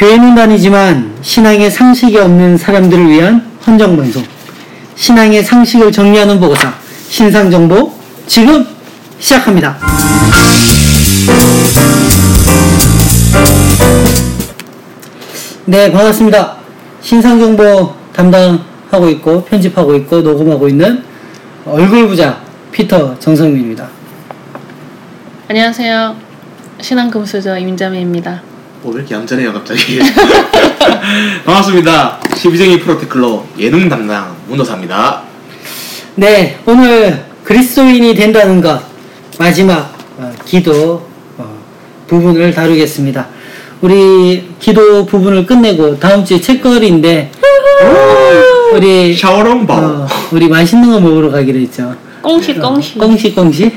교회는 다니지만 신앙의 상식이 없는 사람들을 위한 헌정 방송. 신앙의 상식을 정리하는 보고서. 신상 정보 지금 시작합니다. 네, 반갑습니다. 신상 정보 담당하고 있고, 편집하고 있고, 녹음하고 있는 얼굴 부자 피터 정성민입니다. 안녕하세요. 신앙 금수저 임자매입니다. 뭐, 왜 이렇게 얌전해요, 갑자기? 반갑습니다. 12생이 프로테클로 예능 담당 문도사입니다. 네, 오늘 그리스도인이 된다는 것 마지막 어, 기도 어, 부분을 다루겠습니다. 우리 기도 부분을 끝내고 다음 주에 책거리인데 우리 샤오롱바오. 어, 우리 맛있는 거 먹으러 가기로 했죠. 꽁시 꽁시. 꽁시 꽁시.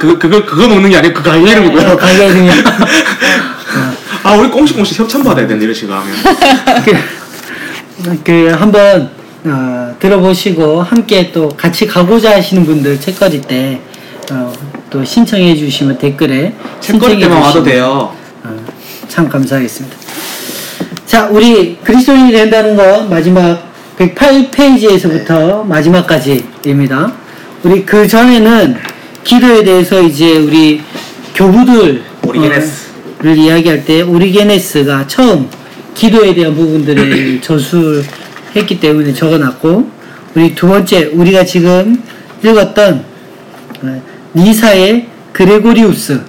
그, 그거, 그거 먹는 게 아니고 그 이름이고요. 어, 그냥 아, 우리 꽁시꽁시 협찬 받아야 되는데, 이런 식으로 하면. 그, 그 한번 어, 들어보시고 함께 또 같이 가고자 하시는 분들 책거리 때 어, 또 신청해 주시면 댓글에 책거리 때만 와도 돼요. 어, 참 감사하겠습니다. 자, 우리 그리스도인이 된다는 거 마지막 108페이지에서부터 마지막까지입니다. 우리 그 전에는 기도에 대해서 이제 우리 교부들 오리게네스. 어, 를 이야기할 때 오리게네스가 처음 기도에 대한 부분들을 저술했기 때문에 적어놨고 우리 두 번째 우리가 지금 읽었던 어, 니사의 그레고리우스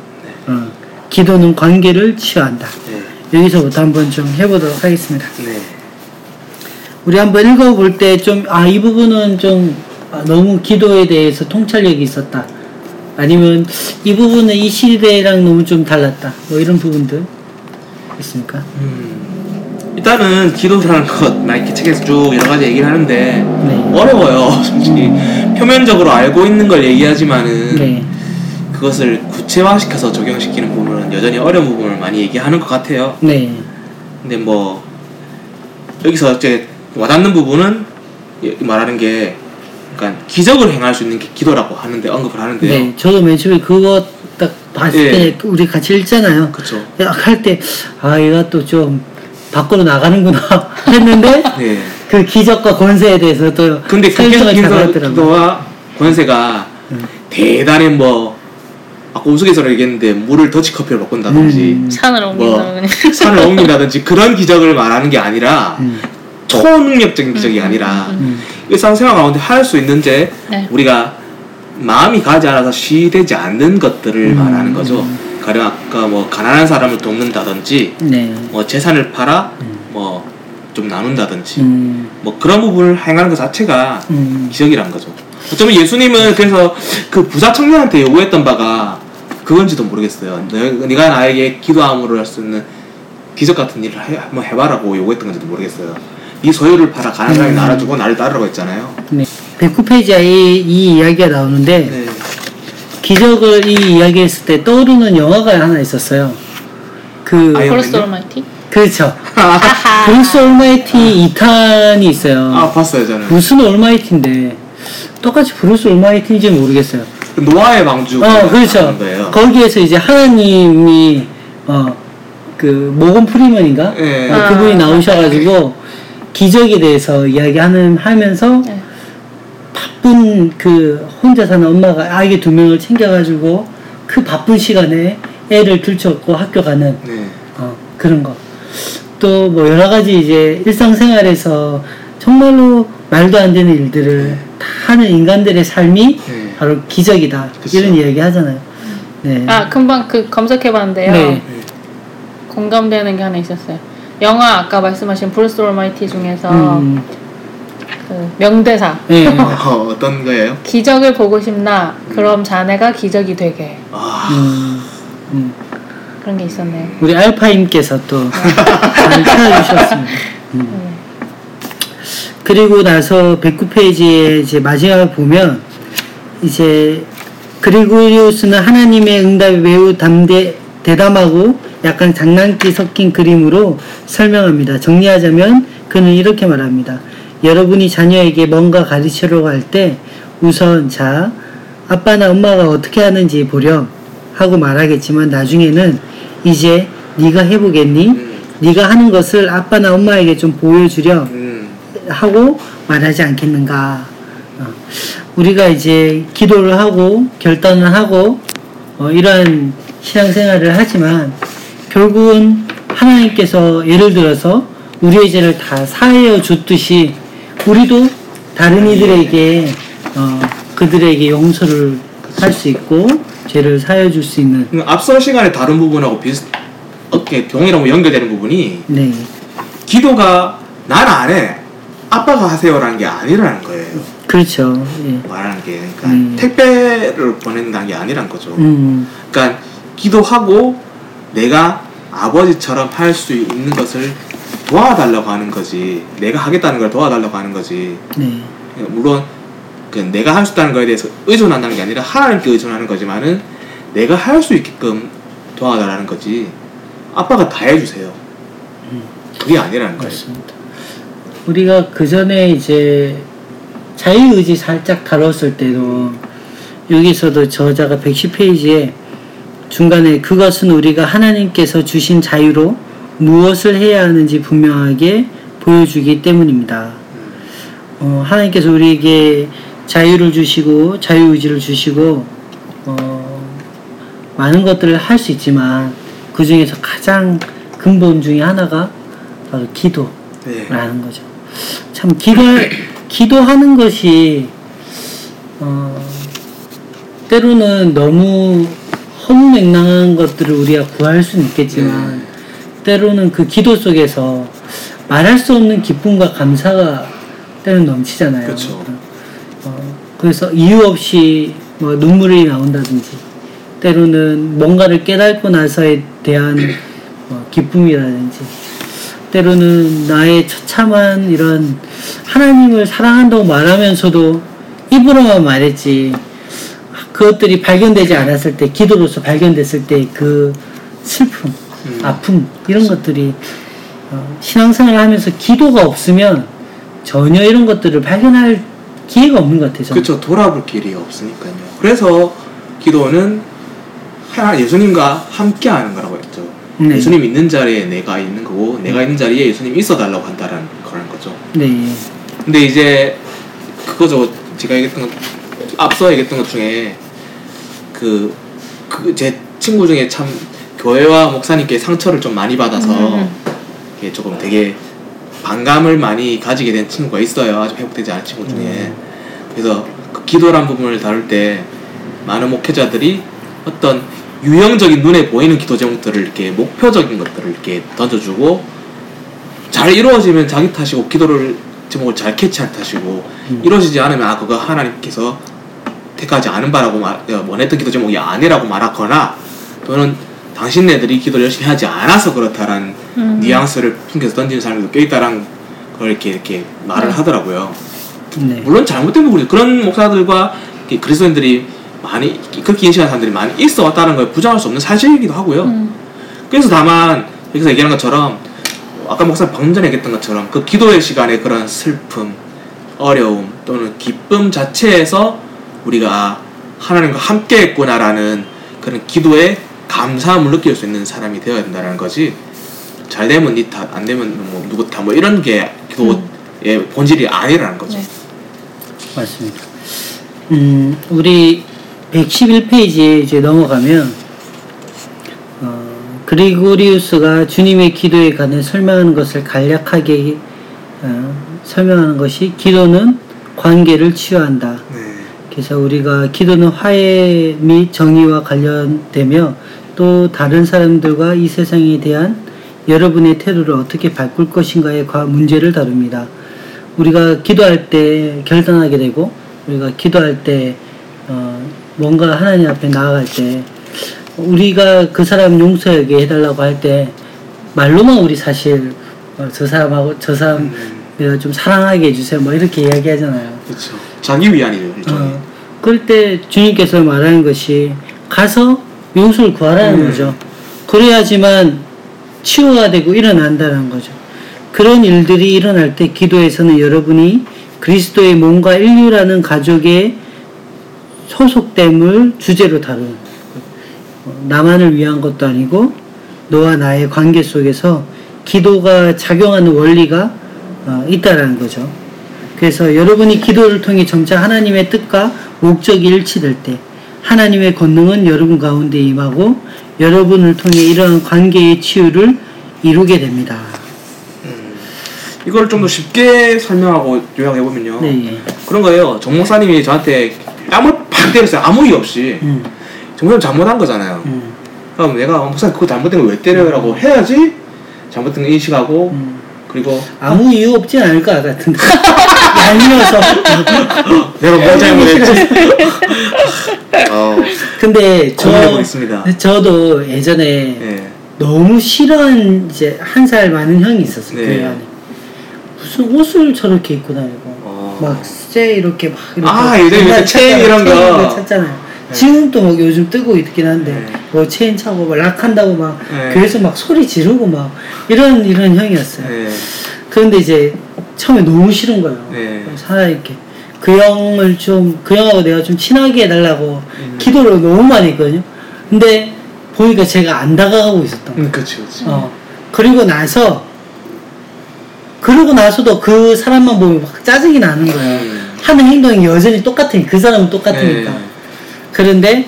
어, 기도는 관계를 취한다. 네. 여기서부터 한번 좀 해보도록 하겠습니다. 네. 우리 한번 읽어볼 때 좀, 아, 이 부분은 좀 아, 너무 기도에 대해서 통찰력이 있었다. 아니면 이 부분은 이 시대랑 너무 좀 달랐다. 뭐 이런 부분들 있습니까? 음, 일단은 기도라는 것, 막 이렇게 책에서 쭉 여러 가지 얘기를 하는데, 네. 어려워요, 솔직히. 표면적으로 알고 있는 걸 얘기하지만은, 네. 그것을 구체화시켜서 적용시키는 부분은 여전히 어려운 부분을 많이 얘기하는 것 같아요. 네. 근데 뭐 여기서 이제 와닿는 부분은 예, 말하는 게 그러니까 기적을 행할 수 있는 게 기도라고 하는데 언급을 하는데요. 네. 저도 맨 처음에 그거 딱 봤을 예. 때 우리 같이 읽잖아요. 그렇죠. 할 때, 아, 얘가 또 좀 밖으로 나가는구나 했는데 네. 그 기적과 권세에 대해서 또 근데 그 설명을 기적 잘 기도, 하더라고요. 기도와 권세가 음. 대단히 뭐 아까 우스갯소리 얘기했는데 물을 더치커피로 바꾼다든지 음. 산을 뭐 옮긴다는. 산을 옮긴다든지 그런 기적을 말하는 게 아니라 음. 초능력적인 기적이 아니라 음. 일상생활 가운데 할 수 있는데 네. 우리가 마음이 가지 않아서 시되지 않는 것들을 음. 말하는 거죠. 가령 아까 뭐 가난한 사람을 돕는다든지 네. 뭐 재산을 팔아 뭐좀 나눈다든지 음. 뭐 그런 부분을 행하는 것 자체가 음. 기적이란 거죠. 어쩌면 예수님은 그래서 그 부자 청년한테 요구했던 바가 그건지도 모르겠어요. 너, 네가 나에게 기도함으로 할 수 있는 기적 같은 일을 해, 한번 해봐라고 요구했던 건지도 모르겠어요. 네 소유를 팔아 사람이 음. 나눠주고 나를 따르라고 했잖아요. 네. 109페이지에 이, 이 이야기가 나오는데 네. 기적을 이 이야기했을 때 떠오르는 영화가 하나 있었어요. 그 브루스 올마이티? 그렇죠. 브루스 올마이티 2탄이 있어요. 아 봤어요 저는. 무슨 올마이티인데 똑같이 브루스 올마이티인지 모르겠어요. 그 노아의 방주. 어, 그렇죠. 거기에서 이제 하나님이 어그 모건 프리먼인가? 예. 어, 그분이 나오셔가지고 기적에 대해서 이야기하는 하면서 네. 바쁜 그 혼자 사는 엄마가 아기 두 명을 챙겨가지고 그 바쁜 시간에 애를 들쳐업고 학교 가는 네. 어, 그런 거. 또 뭐 여러 가지 이제 일상생활에서 정말로 말도 안 되는 일들을 다 하는 인간들의 삶이 네. 바로 기적이다. 그쵸. 이런 이야기 하잖아요. 네. 아 금방 그 검색해봤는데요. 네. 공감되는 게 하나 있었어요. 영화 아까 말씀하신 브루스 올마이티 중에서 음, 그 명대사 네. 어, 어떤 거예요? 기적을 보고 싶나 그럼 자네가 기적이 되게 아, 음, 음. 그런 게 있었네요. 우리 알파임께서 또잘 찾아주셨습니다. 음. 네. 그리고 나서 109페이지에 이제 마지막을 보면 이제 그리고리우스는 하나님의 응답이 매우 담대, 대담하고 약간 장난기 섞인 그림으로 설명합니다. 정리하자면 그는 이렇게 말합니다. 여러분이 자녀에게 뭔가 가르치려고 할 때 우선 자 아빠나 엄마가 어떻게 하는지 보렴 하고 말하겠지만 나중에는 이제 네가 해보겠니? 네가 하는 것을 아빠나 엄마에게 좀 보여주려 음. 하고 말하지 않겠는가. 어, 우리가 이제 기도를 하고 결단을 하고 어, 이러한 신앙생활을 하지만 결국은 하나님께서 예를 들어서 우리의 죄를 다 사하여 줬듯이 우리도 다른 이들에게 어, 그들에게 용서를 할 수 있고 죄를 사하여 줄 수 있는 음, 앞서 시간에 다른 부분하고 비슷 어떻게 동일하고 연결되는 부분이 네 기도가 난 안 해. 아빠가 하세요라는 게 아니라는 거예요. 그렇죠 예. 말하는 게 그러니까 음. 택배를 보낸다는 게 아니란 거죠. 음 그러니까 기도하고 내가 아버지처럼 할 수 있는 것을 도와달라고 하는 거지. 내가 하겠다는 걸 도와달라고 하는 거지. 네. 물론 그 내가 할 수 있다는 거에 대해서 의존한다는 게 아니라 하나님께 의존하는 거지만은 내가 할 수 있게끔 도와달라는 거지. 아빠가 다 해주세요. 그게 아니라는 거예요. 맞습니다. 우리가 그 전에 이제 자유의지 살짝 다뤘을 때도 여기서도 저자가 110페이지에 중간에 그것은 우리가 하나님께서 주신 자유로 무엇을 해야 하는지 분명하게 보여주기 때문입니다. 어, 하나님께서 우리에게 자유를 주시고 자유의지를 주시고 어, 많은 것들을 할 수 있지만 그 중에서 가장 근본 중에 하나가 바로 기도. 네. 라는 거죠. 참 기도 기도하는 것이 어, 때로는 너무 허무맹랑한 것들을 우리가 구할 수는 있겠지만 네. 때로는 그 기도 속에서 말할 수 없는 기쁨과 감사가 때로는 넘치잖아요. 그렇죠. 어, 그래서 이유 없이 뭐 눈물이 나온다든지 때로는 뭔가를 깨닫고 나서에 대한 뭐 기쁨이라든지 때로는 나의 처참한 이런 하나님을 사랑한다고 말하면서도 입으로만 말했지 그것들이 발견되지 않았을 때 기도로서 발견됐을 때 그 슬픔, 음. 아픔 이런 것들이 어, 신앙생활을 하면서 기도가 없으면 전혀 이런 것들을 발견할 기회가 없는 것 같아요. 그렇죠. 돌아볼 길이 없으니까요. 그래서 기도는 하나 예수님과 함께 하는 거라고 했죠. 네. 예수님 있는 자리에 내가 있는 거고 내가 있는 자리에 예수님이 있어 달라고 한다는 거라는 거죠. 네, 근데 이제 그거죠. 제가 얘기했던 것 앞서 얘기했던 것 중에 그 그 제 친구 중에 참 교회와 목사님께 상처를 좀 많이 받아서 음. 이게 조금 되게 반감을 많이 가지게 된 친구가 있어요. 아직 회복되지 않은 친구 중에. 그래서 그 기도란 부분을 다룰 때 많은 목회자들이 어떤 유형적인 눈에 보이는 기도 제목들을 이렇게 목표적인 것들을 이렇게 던져주고 잘 이루어지면 자기 탓이고 기도를 제목을 잘 캐치한 탓이고 이루어지지 않으면 아 그거 하나님께서 택하지 않은 바라고 말, 어, 원했던 기도 제목이 아니라고 말하거나 또는 당신네들이 기도를 열심히 하지 않아서 그렇다라는 음. 뉘앙스를 풍겨서 던지는 사람들도 꽤 있다라는 걸 이렇게 이렇게 말을 네. 하더라고요. 네, 물론 잘못된 부분이 그런 목사들과 그리스도인들이 많이 그렇게 인식하는 사람들이 많이 있어 왔다는 걸 부정할 수 없는 사실이기도 하고요. 음. 그래서 다만 여기서 얘기하는 것처럼 아까 목사 방금 전에 얘기했던 것처럼 그 기도의 시간에 그런 슬픔, 어려움 또는 기쁨 자체에서 우리가 아, 하나님과 함께 했구나라는 그런 기도의 감사함을 느낄 수 있는 사람이 되어야 된다는 거지 잘 되면 니 탓, 안 되면 뭐 누구 탓, 뭐 이런 게 기도의 본질이 아니라는 거죠. 네. 맞습니다. 음, 우리 111페이지에 이제 넘어가면 어, 그리고리우스가 주님의 기도에 관해 설명하는 것을 간략하게 어, 설명하는 것이 기도는 관계를 치유한다. 네. 그래서 우리가 기도는 화해 및 정의와 관련되며 또 다른 사람들과 이 세상에 대한 여러분의 태도를 어떻게 바꿀 것인가의 과- 문제를 다룹니다. 우리가 기도할 때 결단하게 되고 우리가 기도할 때 어, 뭔가 하나님 앞에 나아갈 때 우리가 그 사람 용서하게 해달라고 할 때 말로만 우리 사실 어, 저 사람하고 저 사람 음. 내가 좀 사랑하게 해주세요 뭐 이렇게 이야기하잖아요. 그렇죠. 자기 일종의. 어, 그럴 때 주님께서 말하는 것이 가서 용서를 구하라는 음. 거죠. 그래야지만 치유가 되고 일어난다는 거죠. 그런 일들이 일어날 때 기도에서는 여러분이 그리스도의 몸과 인류라는 가족의 소속됨을 주제로 다루는 나만을 위한 것도 아니고 너와 나의 관계 속에서 기도가 작용하는 원리가 어, 있다라는 거죠. 그래서 여러분이 기도를 통해 점차 하나님의 뜻과 목적이 일치될 때 하나님의 권능은 여러분 가운데 임하고 여러분을 통해 이러한 관계의 치유를 이루게 됩니다. 이걸 좀 더 쉽게 설명하고 요약해 보면요. 네, 예. 그런 거예요. 정 목사님이 저한테 뺨을 팍 때렸어요. 아무 이유 없이. 음, 정 목사님 잘못한 거잖아요. 음, 그럼 내가 어, 목사님 그거 잘못된 거왜 때려요라고 해야지 잘못된 거 인식하고 음. 그리고 아무 이유 없진 않을 것 같은데 얄미워서 내가 뭘 잘못했지? 어, 근데 고민해 저 보겠습니다. 저도 예전에 예. 너무 싫어한 이제 한 살 많은 형이 있었어요. 네. 교회 안에. 무슨 옷을 저렇게 입고 다니고 어. 막 쇠 이렇게 막 이렇게 아, 예전에 그 체인 찼잖아요. 이런 거. 체인 이런 찼잖아요. 지금도 막 요즘 뜨고 있긴 한데 네. 뭐 체인 차고 막 락한다고 막 네. 교회에서 막 소리 지르고 막 이런 이런 형이었어요. 예. 그런데 이제 처음에 너무 싫은 거예요. 네. 그래서 하나 이렇게 그 형을 좀 그 형하고 내가 좀 친하게 해달라고 음. 기도를 너무 많이 했거든요. 근데 보니까 제가 안 다가가고 있었던 거예요. 음, 그렇지, 그렇지. 어. 그리고 나서 그러고 나서도 그 사람만 보면 막 짜증이 나는 거예요. 음. 하는 행동이 여전히 똑같으니 그 사람은 똑같으니까. 네. 그런데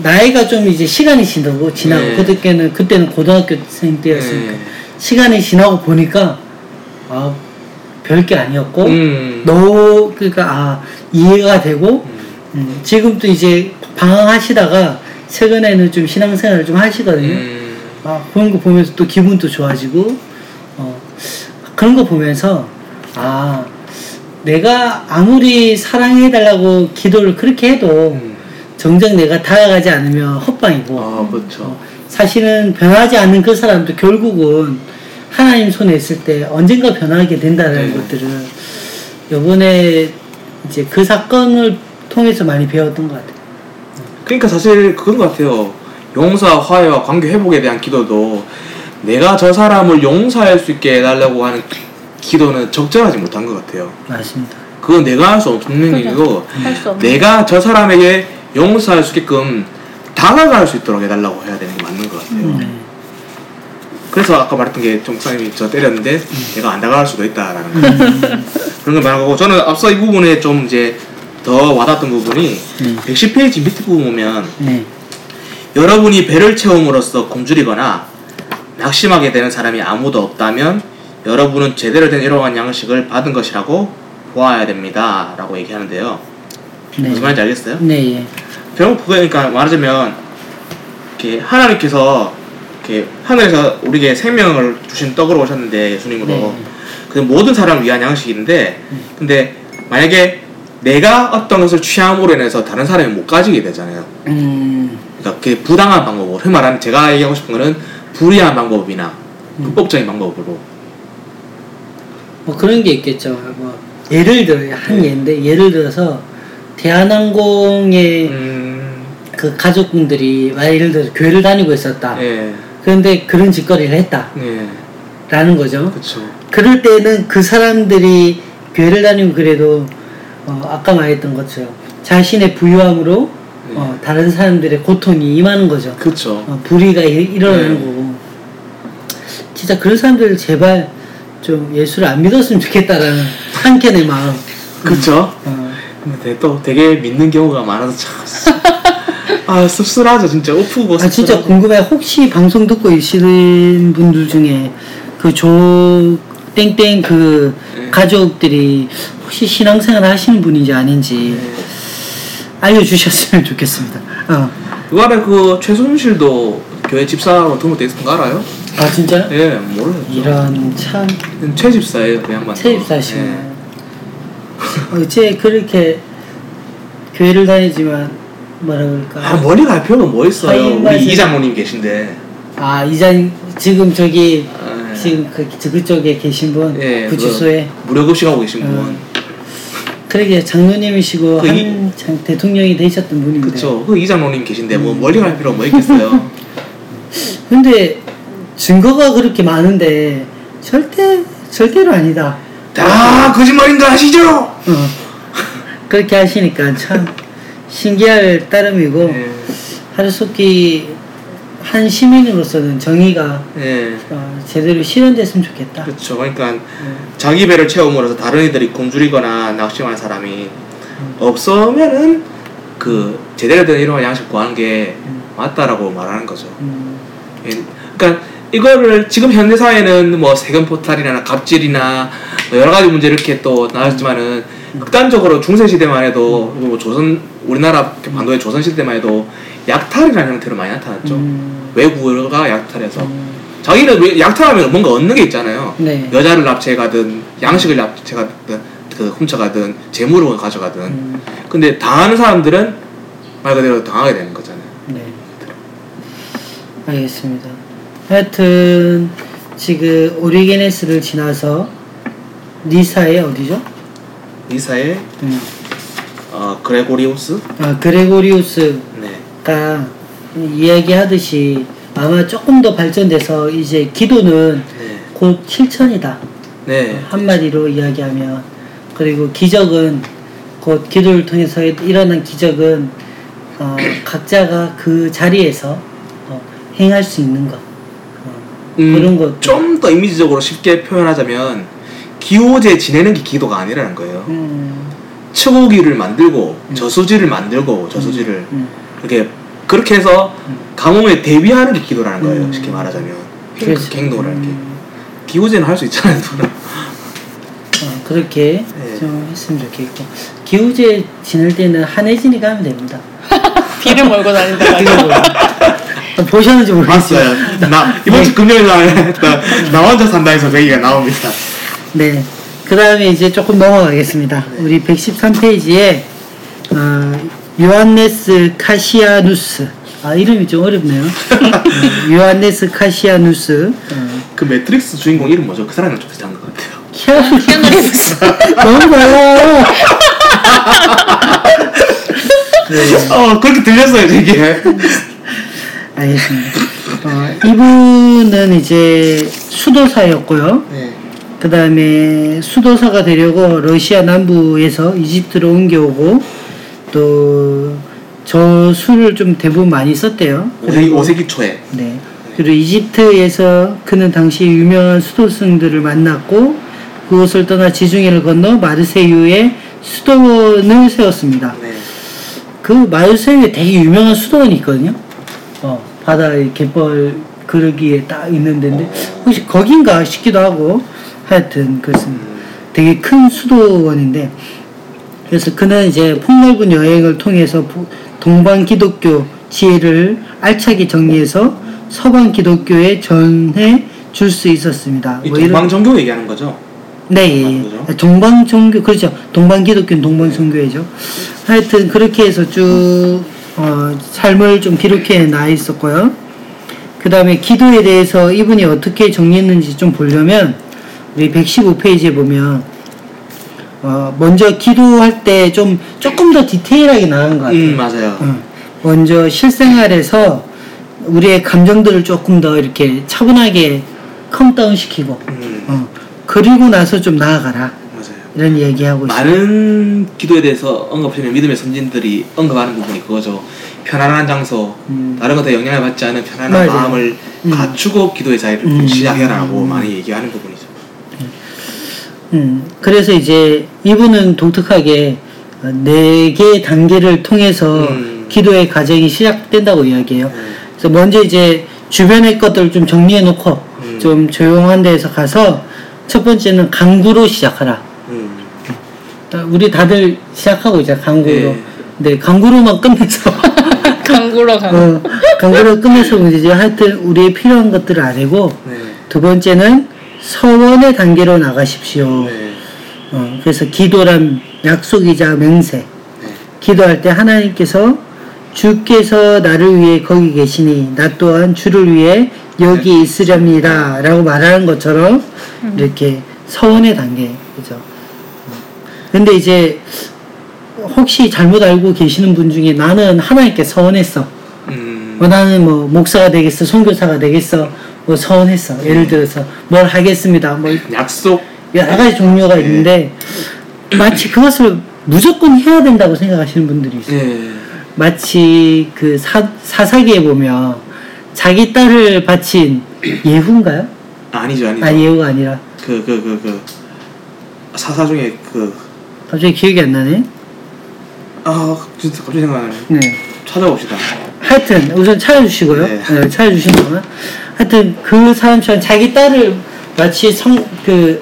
나이가 좀 이제 시간이 지나고 지나고 네. 그때는 그때는 고등학교생 때였으니까 네. 시간이 지나고 보니까 아 별게 아니었고 음. 너 그러니까 아 이해가 되고 음, 지금도 이제 방황하시다가 최근에는 좀 신앙생활을 좀 하시거든요. 음. 아, 그런 거 보면서 또 기분도 좋아지고, 어, 그런 거 보면서, 아, 내가 아무리 사랑해달라고 기도를 그렇게 해도, 음. 정작 내가 다가가지 않으면 헛방이고, 아, 그렇죠. 어, 사실은 변하지 않는 그 사람도 결국은 하나님 손에 있을 때 언젠가 변하게 된다는 네. 것들을 요번에 이제 그 사건을 통해서 많이 배웠던 것 같아요. 그러니까 사실 그건 것 같아요. 용서, 화해와 관계 회복에 대한 기도도 내가 저 사람을 용서할 수 있게 해달라고 하는 기도는 적절하지 못한 것 같아요. 맞습니다. 그건 내가 할 수 없는. 일이고. 내가 저 사람에게 용서할 수 있게끔 다가갈 수 있도록 해달라고 해야 되는 게 맞는 것 같아요. 네. 그래서 아까 말했던 게 종사님이 저 때렸는데 음. 내가 안 다가갈 수도 있다라는 거 그런 걸 말하고 저는 앞서 이 부분에 좀 이제 더 와닿았던 부분이 음. 110페이지 밑에 부분 보면 네. 여러분이 배를 채움으로써 굶주리거나 낙심하게 되는 사람이 아무도 없다면 여러분은 제대로 된 이러한 양식을 받은 것이라고 보아야 됩니다. 라고 얘기하는데요. 네. 무슨 말인지 알겠어요? 네, 그거니까 말하자면 이렇게 하나님께서 이렇게 하늘에서 우리에게 생명을 주신 떡으로 오셨는데 예수님으로 네. 그 모든 사람을 위한 양식인데 근데 만약에 내가 어떤 것을 취함으로 인해서 다른 사람이 못 가지게 되잖아요. 음, 그러니까 그 부당한 방법으로 흔히 말하는 제가 얘기하고 싶은 거는 불이한 방법이나 음. 불법적인 방법으로 뭐 그런 게 있겠죠. 뭐 예를 들어 한 네. 예인데 예를 들어서 대한항공의 음, 그 가족분들이 예를 들어 교회를 다니고 있었다. 예, 그런데 그런 짓거리를 했다라는 예, 거죠. 그렇죠. 그럴 때는 그 사람들이 교회를 다니고 그래도 어, 아까 말했던 것처럼 자신의 부유함으로 네. 어, 다른 사람들의 고통이 임하는 거죠. 그렇죠. 어, 불의가 일- 일어나는 네. 거고 진짜 그런 사람들 제발 좀 예수를 안 믿었으면 좋겠다라는 한켠의 마음 그렇죠. 어, 근데 또 되게 믿는 경우가 많아서 참. 아 씁쓸하죠 진짜 오프고 아 진짜. 궁금해 혹시 방송 듣고 계시는 분들 중에 그조 땡땡 그 네. 가족들이 혹시 신앙생활 하시는 분인지 아닌지 네. 알려주셨으면 좋겠습니다 어. 이번에 그 최순실도 교회 집사로 등록돼 있었던 거 알아요? 아 진짜요? 예 모르죠. 이런 참 최 집사예요 그 양반. 세입사시네 어째 그렇게 교회를 다니지만 뭐라 그럴까 아 멀리 갈 필요가 뭐 있어요? 우리 이장모님 계신데. 아 이장 지금 저기 아, 지금 그, 저 그쪽에 계신 분 예, 구치소에 그 무료 급식하고 계신 분. 어. 그러게 장로님이시고 그 이- 한참 대통령이 되셨던 분인데 그쵸. 그 이장모님 계신데 음. 뭐 멀리 갈 필요가 뭐 있겠어요? 근데 증거가 그렇게 많은데 절대 절대로 아니다 다 거짓말인 거 아시죠? 어. 그렇게 하시니까 참 신기할 따름이고 예. 하루속히 한 시민으로서는 정의가 예. 어, 제대로 실현됐으면 좋겠다. 그렇죠. 그러니까 음. 자기 배를 채움으로써 다른 이들이 굶주리거나 낙심하는 사람이 없으면은 그 제대로 된 이런 양식 구하는 게 음. 맞다라고 말하는 거죠. 음, 예. 그러니까 이거를 지금 현대 사회는 뭐 세금 포탈이나 갑질이나 뭐 여러 가지 문제 이렇게 또 나왔지만은 극단적으로 중세 시대만 해도 뭐 조선 우리나라 반도의 조선 시대만 해도 약탈이라는 형태로 많이 나타났죠. 음, 외국어가 약탈해서 음, 자기는 왜 약탈하면 뭔가 얻는 게 있잖아요. 네. 여자를 납치해가든 양식을 납치해가든 그 훔쳐가든 재물을 가져가든 음, 근데 당하는 사람들은 말 그대로 당하게 되는 거잖아요. 네. 알겠습니다. 하여튼 지금 오리게네스를 지나서 니사의 어디죠? 이사의 음. 어, 그레고리우스 아 그레고리우스가 네. 이야기하듯이 아마 조금 더 발전돼서 이제 기도는 네. 곧 실천이다. 네. 한마디로 이야기하면 그리고 기적은 곧 기도를 통해서 일어난 기적은 어, 각자가 그 자리에서 어, 행할 수 있는 것 어, 그런 것 좀 더 이미지적으로 쉽게 표현하자면 기호제 지내는 게 기도가 아니라는 거예요. 음, 척오기를 만들고 저수지를 만들고 저수지를 음, 이렇게 그렇게 해서 가뭄에 대비하는 게 기도라는 거예요. 음. 쉽게 말하자면 그래서, 그 행동을 할게. 음, 기우제는 할 수 있잖아요. 누구나. 어, 그렇게 네. 좀 했으면 좋겠고 기우제 지낼 때는 한혜진이 가면 됩니다. 비를 몰고 다닌다. 어, 보셨는지 모르겠어요. 나 이번 주 금요일 날 나 혼자 산다에서 그 얘기가 나옵니다. 네. 그 다음에 이제 조금 넘어가겠습니다. 우리 113페이지에, 어, 요한네스 카시아누스. 아, 이름이 좀 어렵네요. 어, 요한네스 카시아누스. 어, 그 매트릭스 주인공 이름 뭐죠? 그 사람이랑 좀 비슷한 것 같아요. 키아누 키아누 리브스. 너무 달라요. 네. 어 그렇게 들렸어요 되게. 알겠습니다. 어, 이분은 이제 수도사였고요. 네. 그 다음에 수도사가 되려고 러시아 남부에서 이집트로 옮겨오고 또 저술을 좀 대부분 많이 썼대요. 오세기, 오세기 초에. 네. 그리고 이집트에서 그는 당시 유명한 수도승들을 만났고 그곳을 떠나 지중해를 건너 마르세유에 수도원을 세웠습니다. 네. 그 마르세유에 되게 유명한 수도원이 있거든요. 어, 바다에 갯벌 그러기에 딱 있는 데인데 혹시 거긴가 싶기도 하고 하여튼 그것은 되게 큰 수도원인데 그래서 그는 이제 폭넓은 여행을 통해서 부- 동방 기독교 지혜를 알차게 정리해서 서방 기독교에 전해 줄 수 있었습니다. 이뭐 동방 종교 얘기하는 거죠? 네, 예. 동방 종교 그렇죠. 동방 기독교는 동방 종교이죠. 하여튼 그렇게 해서 쭉 어, 삶을 좀 기록해 나 있었고요. 그 다음에 기도에 대해서 이분이 어떻게 정리했는지 좀 보려면 우리 115페이지에 보면 어, 먼저 기도할 때 좀 조금 더 디테일하게 나간 것 같아요. 음 맞아요. 어, 먼저 실생활에서 우리의 감정들을 조금 더 이렇게 차분하게 calm down 시키고 음 어, 그리고 나서 좀 나아가라 맞아요. 이런 얘기하고 있어요. 많은 기도에 대해서 언급하는 믿음의 선진들이 언급하는 부분이 그거죠. 편안한 장소, 음. 다른 것에 영향을 받지 않은 편안한 맞아요. 마음을 음. 갖추고 기도의 자리를 음. 시작해라라고 음. 많이 얘기하는 부분이죠. 음, 그래서 이제 이분은 독특하게 어, 네 개의 단계를 통해서 음. 기도의 과정이 시작된다고 이야기해요. 음. 그래서 먼저 이제 주변의 것들을 좀 정리해 놓고 음. 좀 조용한 데에서 가서 첫 번째는 강구로 시작하라. 음. 다- 우리 다들 시작하고 있잖아 강구로. 네. 근데 강구로만 끝내서 강구로 강. 어, 강구로 끝내서 문제지. 하여튼 우리의 필요한 것들을 아니고 네. 두 번째는 서원의 단계로 나가십시오. 네. 어, 그래서 기도란 약속이자 맹세. 네. 기도할 때 하나님께서 주께서 나를 위해 거기 계시니 나 또한 주를 위해 여기 있으렵니다. 라고 말하는 것처럼 이렇게 서원의 단계. 그죠? 어. 근데 이제 혹시 잘못 알고 계시는 분 중에 나는 하나님께 서원했어. 음. 뭐 나는 뭐 목사가 되겠어, 선교사가 되겠어, 뭐 서원했어. 예를 들어서 뭘 하겠습니다. 뭐 약속. 여러 가지 종류가 네. 있는데 마치 그것을 무조건 해야 된다고 생각하시는 분들이 있어요. 네. 마치 그 사, 사사기에 보면 자기 딸을 바친 예후인가요? 아니죠, 아니죠. 아 예후가 아니라 그 그 그 그 사사 중에 그 갑자기 기억이 안 나네. 아, 진짜 갑자기 생각나네. 네. 찾아봅시다. 하여튼 우선 찾아주시고요. 네. 네, 찾아주시면 하여튼 그 사람처럼 자기 딸을 마치 성 그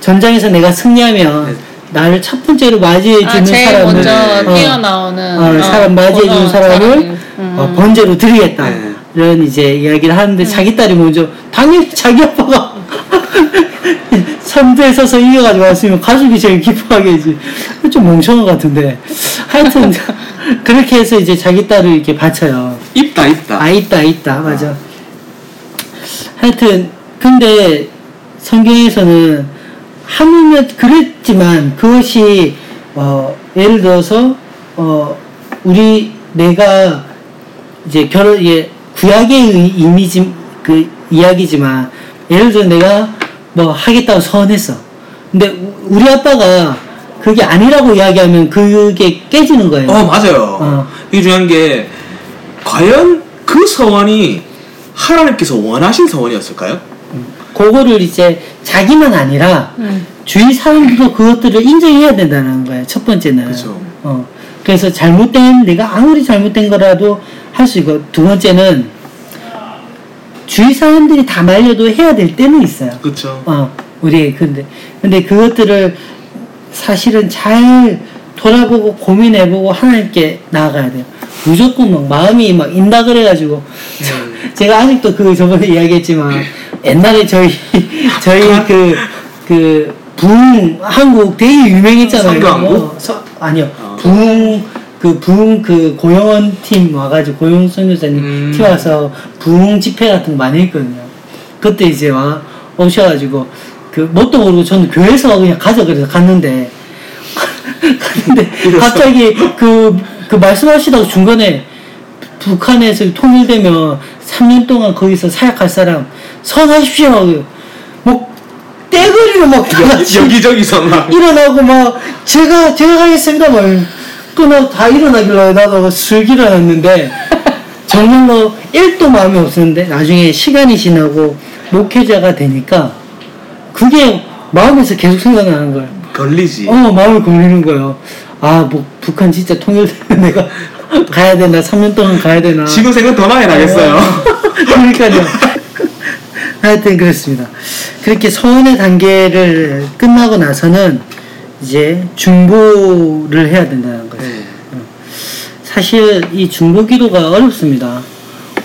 전장에서 내가 승리하면 네. 나를 첫 번째로 맞이해 주는 아, 제일 사람을 먼저 어, 뛰어나오는 어, 사람 맞이해 주는 어, 사람을 사람을, 음. 어, 번제로 드리겠다. 네. 이런 이제 이야기를 하는데 자기 딸이 먼저 당연히 자기 아빠가 선두에 서서 이겨가지고 왔으면 가족이 제일 기뻐하겠지. 좀 멍청한 것 같은데. 하여튼 그렇게 해서 이제 자기 딸을 이렇게 바쳐요. 있다, 있다. 아 있다 있다 맞아. 하여튼 근데 성경에서는 하물며 그랬지만 그것이 어 예를 들어서 어 우리 내가 이제 결혼 예 구약의 의- 이미지 그 이야기지만 예를 들어 내가 뭐 하겠다고 서원했어. 근데 우- 우리 아빠가 그게 아니라고 이야기하면 그게 깨지는 거예요. 어, 맞아요. 어. 이게 중요한 게 과연 그 서원이 하나님께서 원하신 서원이었을까요? 그거를 이제 자기만 아니라 음. 주위 사람들도 그것들을 인정해야 된다는 거예요. 첫 번째는. 그쵸. 어. 그래서 잘못된 내가 아무리 잘못된 거라도 할 수 있고 두 번째는 주위 사람들이 다 말려도 해야 될 때는 있어요. 그렇죠. 어. 우리 근데 근데 그것들을 사실은 잘 돌아보고 고민해보고 하나님께 나아가야 돼요. 무조건 막 마음이 막 인다 그래가지고 제가 아직도 그 저번에 이야기했지만 옛날에 저희 저희 그그 부흥 한국 되게 유명했잖아요. 선교한국? 어, 서, 아니요 어. 부흥 그 부흥 그 고영원 팀 와가지고 고영 선교사님 음. 팀 와서 부흥 집회 같은 거 많이 했거든요. 그때 이제 와 오셔가지고 그 뭣도 모르고 저는 교회에서 그냥 가자 그래서 갔는데 갔는데? 갑자기 그, 그 말씀하시다가 중간에 북한에서 통일되면 3년 동안 거기서 사역할 사람 선하십시오 하고 뭐 떼거리로 막 여기저기서 막 일어나고 막 제가 제가 가겠습니다 막 끊어 다 일어나길래 나도 슬 일어났는데 정말로 1도 마음이 없었는데 나중에 시간이 지나고 목회자가 되니까 그게 마음에서 계속 생각나는 거예요. 걸리지. 어 마음을 걸리는 거예요. 아 뭐 북한 진짜 통일되면 내가 가야 되나 3년 동안 가야 되나 지금 생각 더 많이 나겠어요. 그러니까요. 하여튼 그렇습니다. 그렇게 서원의 단계를 끝나고 나서는 이제 중보를 해야. 네. 사실 이 중보 기도가 어렵습니다.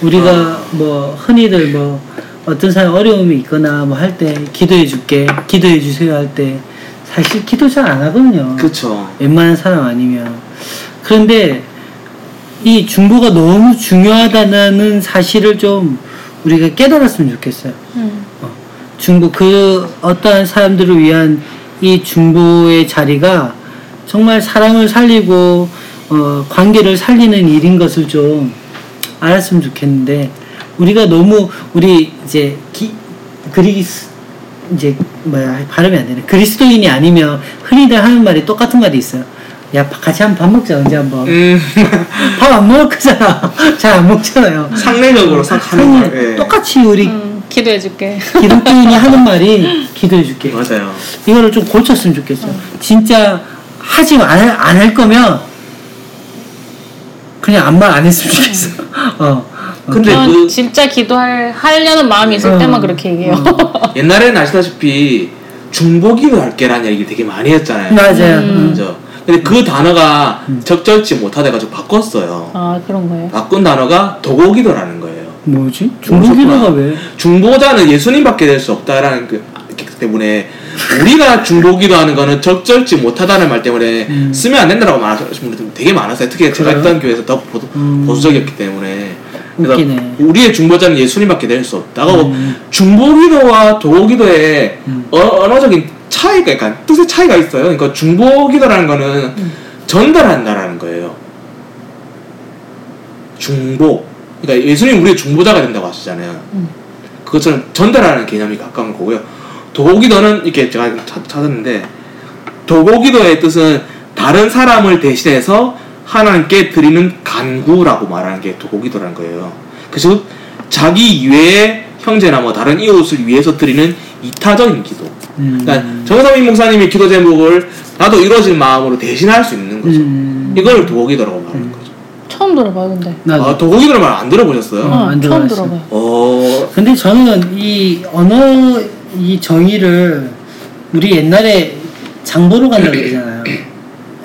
우리가 뭐 흔히들 뭐 어떤 사람 어려움이 있거나 뭐 할 때 기도해 줄게, 기도해 주세요 할 때 사실 기도 잘 안 하거든요. 그렇죠. 웬만한 사람 아니면. 그런데 이 중보가 너무 중요하다는 사실을 좀 우리가 깨달았으면 좋겠어요. 음. 중보 그 어떠한 사람들을 위한 이 중보의 자리가 정말 사랑을 살리고 어, 관계를 살리는 일인 것을 좀 알았으면 좋겠는데 우리가 너무 우리 이제 기, 그리스 이제 뭐야 발음이 안 되네 그리스도인이 아니면 흔히들 하는 말이 똑같은 말이 있어요. 야 같이 한번 밥 먹자 언제 한번 음, 밥안 먹을 거잖아 잘 안 먹잖아요. 상례적으로 싹 하는 흔히 말. 예. 똑같이 우리 음, 기도해줄게. 기독교인이 하는 말이 기도해줄게. 맞아요. 이거를 좀 고쳤으면 좋겠어. 진짜 하지 안할 거면 그냥 아무 말 안 했으면 좋겠어. 어. 어. 근데 저는 그 진짜 기도할 하려는 마음이 있을 어. 때만 그렇게 얘기해요. 옛날에는 아시다시피 중보기도 할게라는 얘기를 되게 많이 했잖아요. 맞아요. 음. 음. 그죠? 근데 그 단어가 적절치 못하돼가지고 바꿨어요. 아 그런 거예요. 바꾼 단어가 도고기도라는 거예요. 뭐지? 중국이라가 왜? 중보자는 예수님밖에 될 수 없다라는 그기 때문에 우리가 중보기도 하는 거는 적절치 못하다는 말 때문에 음. 쓰면 안 된다라고 말하시는 분들이 되게 많았어요. 특히 제가? 있던 교회에서 더 보수, 음. 보수적이었기 때문에 그래서 웃기네. 우리의 중보자는 예수님밖에 될 수 없다고 음. 중보기도와 도기도의 음. 어, 언어적인 차이가 그러니까 뜻의 차이가 있어요. 그러니까 중보기도라는 거는 음. 전달한다라는 거예요. 중보. 그러니까 예수님 우리의 중보자가 된다고 하시잖아요. 음. 그것처럼 전달하는 개념이 가까운 거고요. 도기도는 이렇게 제가 찾- 찾았는데 도고기도의 뜻은 다른 사람을 대신해서 하나님께 드리는 간구라고 말하는 게 도고기도라는 거예요. 그래서 자기 이외의 형제나 뭐 다른 이웃을 위해서 드리는 이타적인 기도. 음. 그러니까 정성민 목사님의 기도 제목을 나도 이루어질 마음으로 대신할 수 있는 거죠. 음. 이걸 도기도라고 말하는 거죠. 처음 들어봐요, 근데. 나도. 아 도기도를 말 안 들어보셨어요? 어, 안 처음 들어봤어. 들어봐요. 어, 근데 저는 이 언어 이 정의를 우리 옛날에 장 보러 간다 그러잖아요.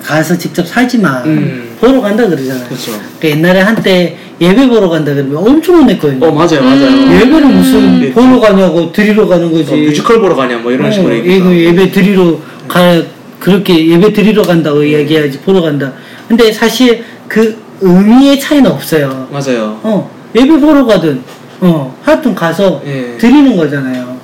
가서 직접 살지 마. 음. 보러 간다 그러잖아요. 그렇죠. 그러니까 옛날에 한때 예배 보러 간다 그러면 엄청 혼냈거든요. 어 맞아요, 맞아요. 음. 예배를 무슨 음. 보러 가냐고 드리러 가는 거지. 어, 뮤지컬 보러 가냐 뭐 이런 어, 식으로 이거 얘기해서. 예배 드리러 가 그렇게 예배 드리러 간다고 이야기해야지 보러 간다. 근데 사실 그 의미의 차이는 없어요. 맞아요. 어 예배 보러 가든 어 하여튼 가서 예. 드리는 거잖아요.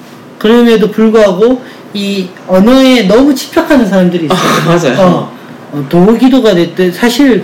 그럼에도 불구하고 이 언어에 너무 집착하는 사람들이 있어요. 아, 맞아요. 어, 어, 도기도가 됐든 사실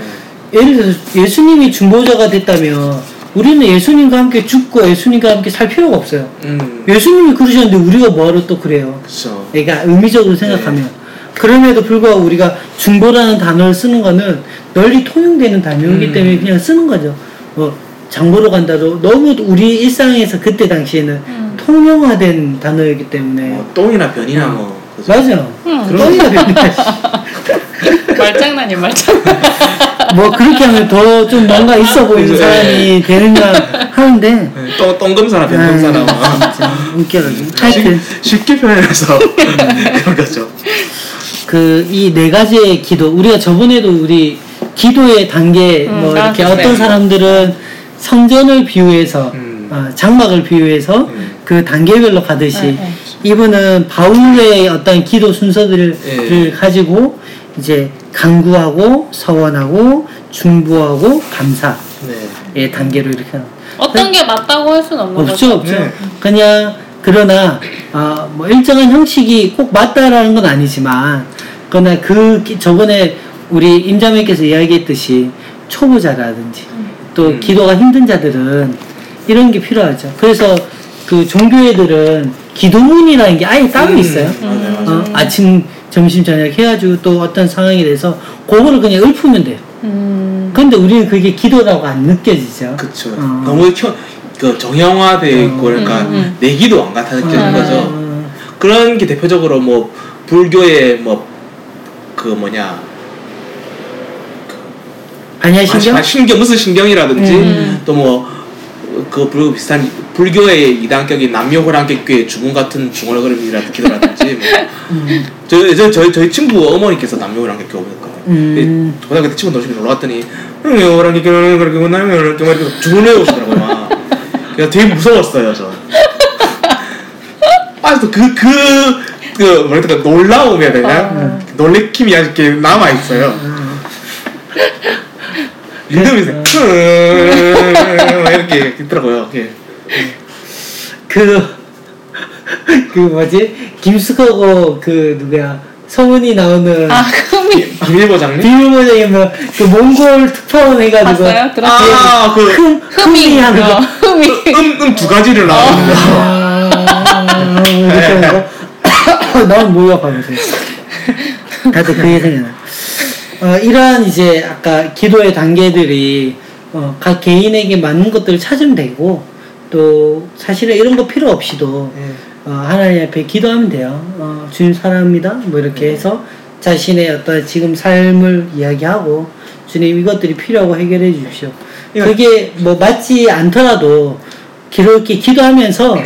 예를 들어서 예수님이 중보자가 됐다면 우리는 예수님과 함께 죽고 예수님과 함께 살 필요가 없어요. 음, 예수님이 그러셨는데 우리가 뭐하러 또 그래요? 그렇죠. 그러니까 의미적으로 생각하면 그럼에도 불구하고 우리가 중보라는 단어를 쓰는 거는 널리 통용되는 단어이기 음. 때문에 그냥 쓰는 거죠. 뭐 장보러 간다도 너무 우리 일상에서 그때 당시에는 음. 통용화된 단어이기 때문에 뭐 똥이나 변이나 뭐. 그죠? 맞아요. 음. 똥이나 변이나 말장난이야, 말장난. 뭐 그렇게 하면 더 좀 뭔가 있어 보이는 그죠. 사람이 되는가 하는데 네, 똥, 똥검사나 변검사나 뭐. 아, 진짜 웃겨가지고 하여튼 쉽- 쉽게 표현해서 그런 거죠. 그 이 네 가지의 기도 우리가 저번에도 우리 기도의 단계 음, 뭐 이렇게. 어떤 사람들은 성전을 비유해서 음. 어, 장막을 비유해서 음. 그 단계별로 가듯이 네, 네. 이분은 바울의 어떤 기도 순서들을 예. 가지고 이제 간구하고 서원하고 중보하고 감사의 네. 단계로 이렇게 하는 어떤 게 맞다고 할 수는 없는 없죠 거죠. 없죠 네. 그냥 그러나 아, 뭐 일정한 형식이 꼭 맞다라는 건 아니지만 그러나 그 기- 저번에 우리 임자매께서 이야기했듯이 초보자라든지 또 음. 기도가 힘든 자들은 이런 게 필요하죠 그래서 그 종교애들은 기도문이라는 게 아예 따로 음, 있어요. 어, 아침 점심 저녁 해가지고 또 어떤 상황에 대해서 그거를 그냥 읊으면 돼요 음. 근데 우리는 그게 기도라고 안 느껴지죠 그쵸. 어. 너무 켜, 그 정형화돼 있고 그러니까 음, 음. 내기도 안 같아 느껴지는 음. 거죠. 어, 그런 게 대표적으로 뭐 불교의 뭐 그 뭐냐 반야신경? 아, 신경 무슨 신경이라든지 음. 또뭐그 불교 비슷한 불교의 이단격인 남녀호랑객교의 죽음 같은 중얼거림이라든지 뭐. 음. 저, 저, 저희, 저희 친구 어머니께서 남녀호랑객교 오셨거든요. 음. 고등학교 때 친구 노시면 놀러 갔더니 남녀호랑객교는 그렇게 남녀호랑객교 막 이렇게 주문해 오시더라고요. 막. 그래서 되게 무서웠어요, 저. 아직도 그, 그, 그, 뭐랄까, 놀라움이 해야 되나? 어. 놀래킴이 아직 이렇게 남아 있어요. 리듬이 음. 막 이렇게 있더라고요. 예. 그, 그 뭐지? 김숙하고 그 누구야? 서문이 나오는 아, 흠이. 비밀보장님? 비밀보장에 뭐그 몽골 특파원 해가지고 봤어요? 들었어요? 아, 그, 흠, 흠이. 흠이 하는 어, 거. 흠이. 음, 음두 가지를 나오는데. 아, 이렇게 하는 거. 난 뭐야 하면서. 나도 그게 생각나. 어, 이러한 이제 아까 기도의 단계들이 어, 각 개인에게 맞는 것들을 찾으면 되고 또 사실은 이런 거 필요 없이도 예. 어, 하나님 앞에 기도하면 돼요. 어, 주님 사랑합니다. 뭐 이렇게 해서 자신의 어떤 지금 삶을 이야기하고 주님 이것들이 필요하고 해결해 주십시오. 그게 뭐 맞지 않더라도 그렇게 기도하면서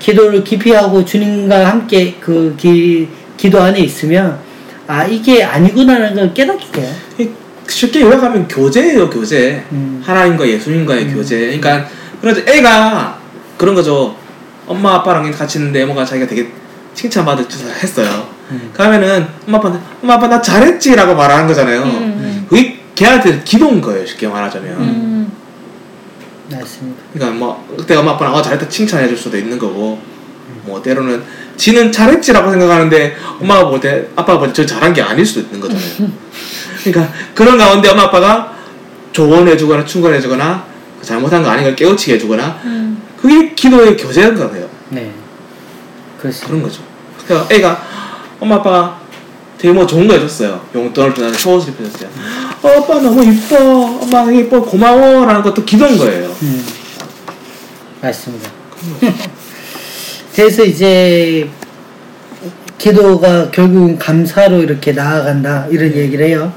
기도를 깊이 하고 주님과 함께 그 기, 기도 안에 있으면 아 이게 아니구나라는 걸 깨닫게 돼요. 이- 쉽게 요약하면 교제예요, 교제. 음. 하나님과 예수님과의 교제. 그러니까, 그래서 애가 그런 거죠. 엄마, 아빠랑 같이 있는데 애모가 자기가 되게 칭찬받을 짓을 했어요. 음. 그러면은 엄마, 아빠한테 엄마, 아빠 나 잘했지라고 말하는 거잖아요. 음, 그게 걔한테 기도인 거예요, 쉽게 말하자면. 음. 맞습니다. 그러니까 뭐 그때 엄마 아빠는 어 잘했다 칭찬해 줄 수도 있는 거고 뭐 때로는 지는 잘했지라고 생각하는데 엄마가 볼 때 아빠가 볼 때 저 잘한 게 아닐 수도 있는 거잖아요. 그러니까 그런 가운데 엄마 아빠가 조언해 주거나 충고해 주거나 잘못한 거 아닌 걸 깨우치게 해 주거나 음. 그게 기도의 교제인 거예요. 네. 그렇습니다. 그런 거죠. 그러니까 애가 엄마 아빠가 되게 뭐 좋은 거 해줬어요. 용돈을 주나는 속옷을 입혀줬어요. 어, 아빠 너무 이뻐. 엄마 이뻐. 고마워라는 것도 기도인 거예요. 음. 맞습니다. 그래서 이제 기도가 결국은 감사로 이렇게 나아간다 이런 얘기를 해요.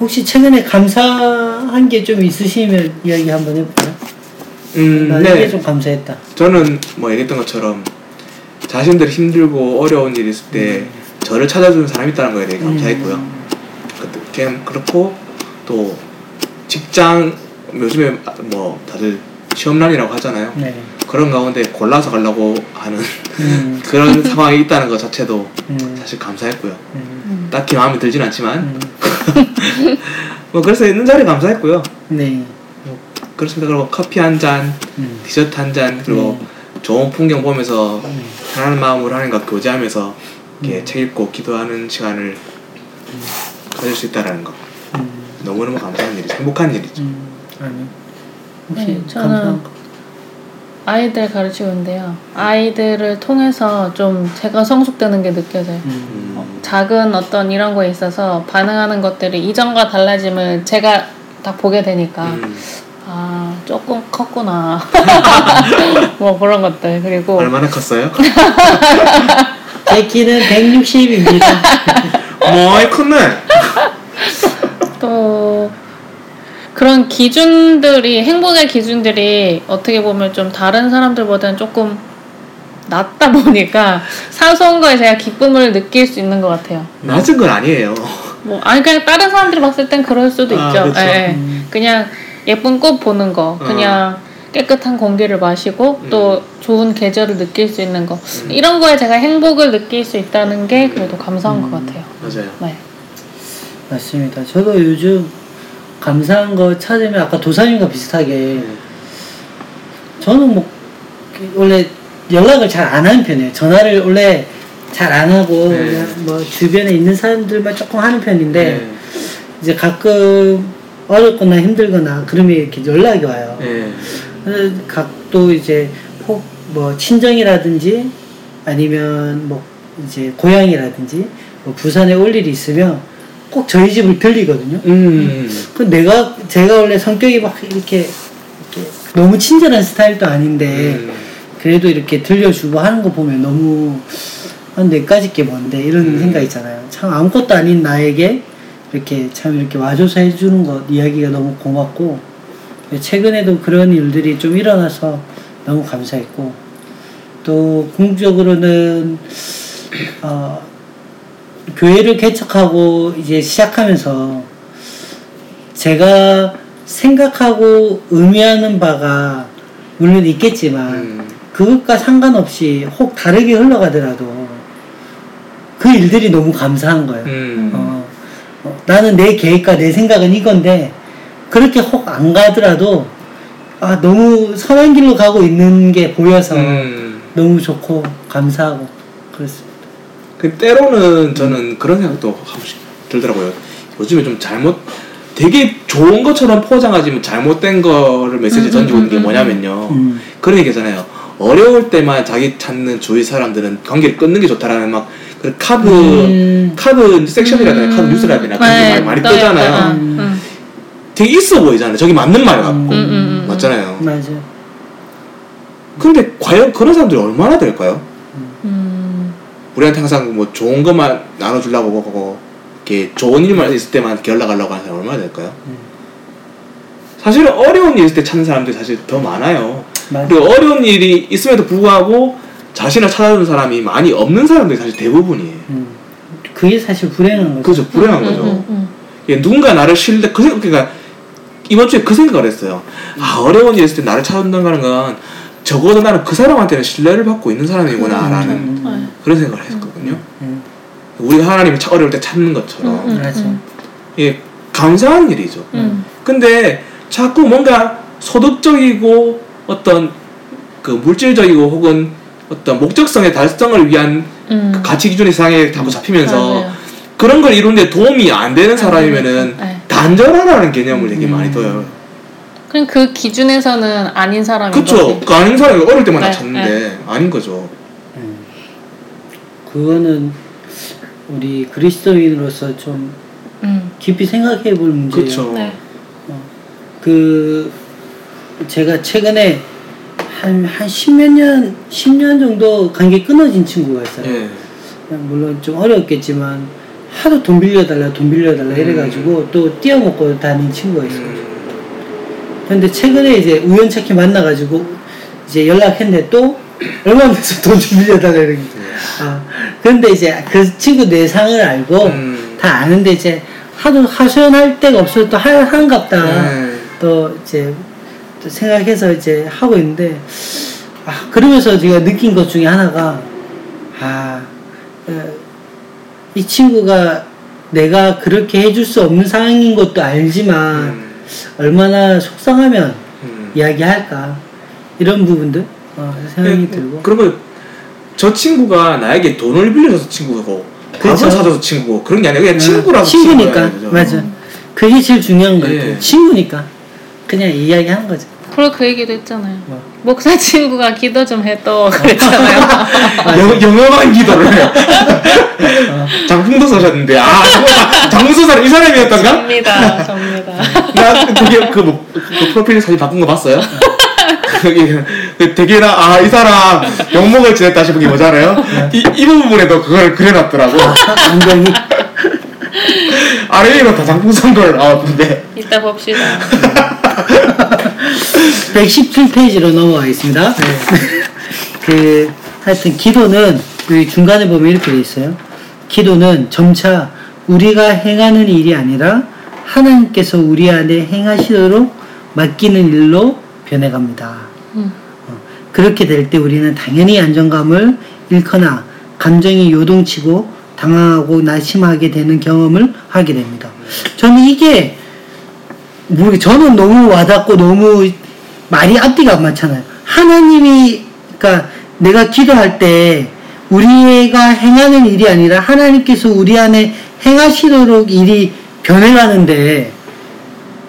혹시 최근에 감사한 게 좀 있으시면 이야기 한번 해볼까요? 음, 나 이게 네. 좀 감사했다. 저는 뭐 얘기했던 것처럼 자신들이 힘들고 어려운 일이 있을 때 저를 찾아주는 사람이 있다는 거에 대해 감사했고요. 음. 그- 그냥 그렇고 또 직장 요즘에 뭐 다들 시험난이라고 하잖아요. 네. 그런 가운데 골라서 가려고 하는 음. 그런 상황이 있다는 것 자체도 음. 사실 감사했고요. 음. 딱히 마음에 들진 않지만 음. 뭐 그래서 있는 자리에 감사했고요. 네. 그렇습니다. 그리고 커피 한 잔, 음. 디저트 한 잔, 그리고 좋은 풍경 보면서 음. 편안한 마음으로 하나님과 교제하면서 이렇게 음. 책 읽고 기도하는 시간을 가질 수 있다라는 거 음. 너무너무 감사한 일이죠. 행복한 일이죠. 음. 아니. 혹시 네, 저는? 아이들 가르치고 있는데요. 아이들을 통해서 좀 제가 성숙되는 게 느껴져요. 음. 음. 작은 어떤 이런 거에 있어서 반응하는 것들이 이전과 달라짐을 제가 딱 보게 되니까 음. 아 조금 컸구나 뭐 그런 것들 그리고 얼마나 컸어요? 제 키는 160입니다. 뭐이 컸네. 또 그런 기준들이 행복의 기준들이 어떻게 보면 좀 다른 사람들보다는 조금 낮다 보니까 사소한 거에 제가 기쁨을 느낄 수 있는 것 같아요. 낮은 건 아니에요. 뭐 아니 그냥 다른 사람들이 봤을 땐 그럴 수도 아, 있죠. 그쵸. 예, 예. 음. 그냥 예쁜 꽃 보는 거, 그냥 깨끗한 공기를 마시고 또 좋은 계절을 느낄 수 있는 거 음. 이런 거에 제가 행복을 느낄 수 있다는 게 그래도 감사한 음. 것 같아요. 맞아요. 네. 맞습니다. 저도 요즘 감사한 거 찾으면 아까 도사님과 비슷하게 저는 뭐 원래 연락을 잘 안 하는 편이에요. 전화를 원래 잘 안 하고 네. 그냥 뭐 주변에 있는 사람들만 조금 하는 편인데 네. 이제 가끔 어렵거나 힘들거나 그러면 이렇게 연락이 와요. 네. 그래서 각도 이제 혹 뭐 친정이라든지 아니면 뭐 이제 고향이라든지 뭐 부산에 올 일이 있으면 꼭 저희 집을 들리거든요. 음. 그 내가 제가 원래 성격이 막 이렇게, 이렇게 너무 친절한 스타일도 아닌데 음. 그래도 이렇게 들려주고 하는 거 보면 너무 한 내까지 게 뭔데 이런 음. 생각 있잖아요. 참 아무것도 아닌 나에게 이렇게 참 이렇게 와줘서 해주는 것 이야기가 너무 고맙고 최근에도 그런 일들이 좀 일어나서 너무 감사했고 또 궁극적으로는 어, 교회를 개척하고 이제 시작하면서 제가 생각하고 의미하는 바가 물론 있겠지만 음. 그것과 상관없이 혹 다르게 흘러가더라도 그 일들이 너무 감사한 거예요. 음. 어, 어, 나는 내 계획과 내 생각은 이건데 그렇게 혹 안 가더라도 아 너무 선한 길로 가고 있는 게 보여서 음. 너무 좋고 감사하고 그렇습니다. 그 때로는 저는 그런 생각도 한 번씩 들더라고요. 요즘에 좀 잘못 되게 좋은 것처럼 포장하지만 잘못된 거를 메시지 음, 던지고 음, 있는 게 음, 뭐냐면요. 음. 그런 얘기 잖아요. 어려울 때만 자기 찾는 주위 사람들은 관계를 끊는 게 좋다라는 막 그 카드 음. 카드 섹션이라 해야 되나 카드 뉴스라 해야 되나 그런 게 네, 많이, 많이 뜨잖아요. 음. 음. 되게 있어 보이잖아요. 저기 맞는 말 같고 음, 음, 음, 음. 맞잖아요. 맞아. 근데 과연 그런 사람들이 얼마나 될까요? 음. 우리한테 항상 뭐 좋은 것만 나눠주려고 하고 이렇게 좋은 일만 있을 때만 이렇게 연락하려고 하는 사람 얼마나 될까요? 음. 사실은 어려운 일 있을 때 찾는 사람들이 사실 더 많아요. 맞아. 그리고 어려운 일이 있음에도 불구하고 자신을 찾아주는 사람이 많이 없는 사람들이 사실 대부분이에요. 음. 그게 사실 불행한 거죠. 그죠 불행한 음, 거죠. 음, 음, 예, 누군가 나를 신뢰 그 생각 그러니까 이번 주에 그 생각을 했어요. 아 어려운 일 있을 때 나를 찾아준다는 건 적어도 나는 그 사람한테는 신뢰를 받고 있는 사람이구나라는 음. 음. 그런 생각을 했거든요. 음. 우리가 하나님을 차- 어려울 때 찾는 것처럼 음, 음. 예 감사한 일이죠. 음. 근데 자꾸 뭔가 소득적이고 어떤 그 물질적이고 혹은 어떤 목적성의 달성을 위한 음. 그 가치 기준의 상에 자꾸 잡히면서 맞아요. 그런 걸 이루는데 도움이 안 되는 사람이면은 네. 단절하라는 개념을 되게 음. 많이 둬요. 그럼 그 기준에서는 아닌 사람인 그쵸? 거지. 그 아닌 사람이 어릴 때만 다 네, 찾는데 아닌 거죠. 음. 그거는 우리 그리스도인으로서 좀 음. 깊이 생각해 볼 문제예요. 그쵸. 네. 그 제가 최근에 한, 한 십몇 년, 10년 정도 관계 끊어진 친구가 있어요. 예. 물론 좀 어렵겠지만, 하도 돈 빌려달라, 돈 빌려달라 이래가지고 또 띄어먹고 다닌 친구가 있어요. 근데 최근에 이제 우연찮게 만나가지고 이제 연락했는데 또 얼마 돼서 돈 좀 빌려달라 이런 게. 아, 근데 이제 그 친구 내상을 알고 음. 다 아는데 이제 하도 하소연할 데가 없어서 또 하, 한갑다. 네. 또 이제 또 생각해서 이제 하고 있는데 아 그러면서 제가 느낀 것 중에 하나가 아 어, 이 친구가 내가 그렇게 해줄 수 없는 상황인 것도 알지만 음. 얼마나 속상하면 음. 이야기할까 이런 부분들 어, 생각이 예, 들고 그러면 저 친구가 나에게 돈을 빌려줘서 친구고 밥을. 사줘서 친구고 그런 게 아니라 그냥 어, 친구라서 친구니까? 맞아 그게 제일 중요한 거 예. 같아요 친구니까 그냥 이야기하는 거죠 그리고 그 얘기도 했잖아요. 뭐. 목사 친구가 기도 좀 해도 그랬잖아요. 영, 영어만 기도를 해요. 어. 장풍도 써셨는데 아 장풍 사람 이 사람이었던가? 접니다, 접니다. 나 그게 그, 뭐, 그 프로필 사진 바꾼 거 봤어요? 그게 그 되게 나 아 이 사람 영목을 지냈다 싶은 게 뭐잖아요? 이, 이 부분에도 그걸 그려놨더라고. 안경이 아래 위로 다 장풍 선걸 나왔는데 이따 봅시다. 117페이지로 넘어가겠습니다. 그 하여튼 기도는 여기 중간에 보면 이렇게 돼 있어요. 기도는 점차 우리가 행하는 일이 아니라 하나님께서 우리 안에 행하시도록 맡기는 일로 변해갑니다. 음. 어, 그렇게 될 때 우리는 당연히 안정감을 잃거나 감정이 요동치고 당황하고 나심하게 되는 경험을 하게 됩니다. 저는 이게 모르게 저는 너무 와닿고 너무 말이 앞뒤가 안 맞잖아요. 하나님이 그러니까 내가 기도할 때 우리가 행하는 일이 아니라 하나님께서 우리 안에 행하시도록 일이 변해가는데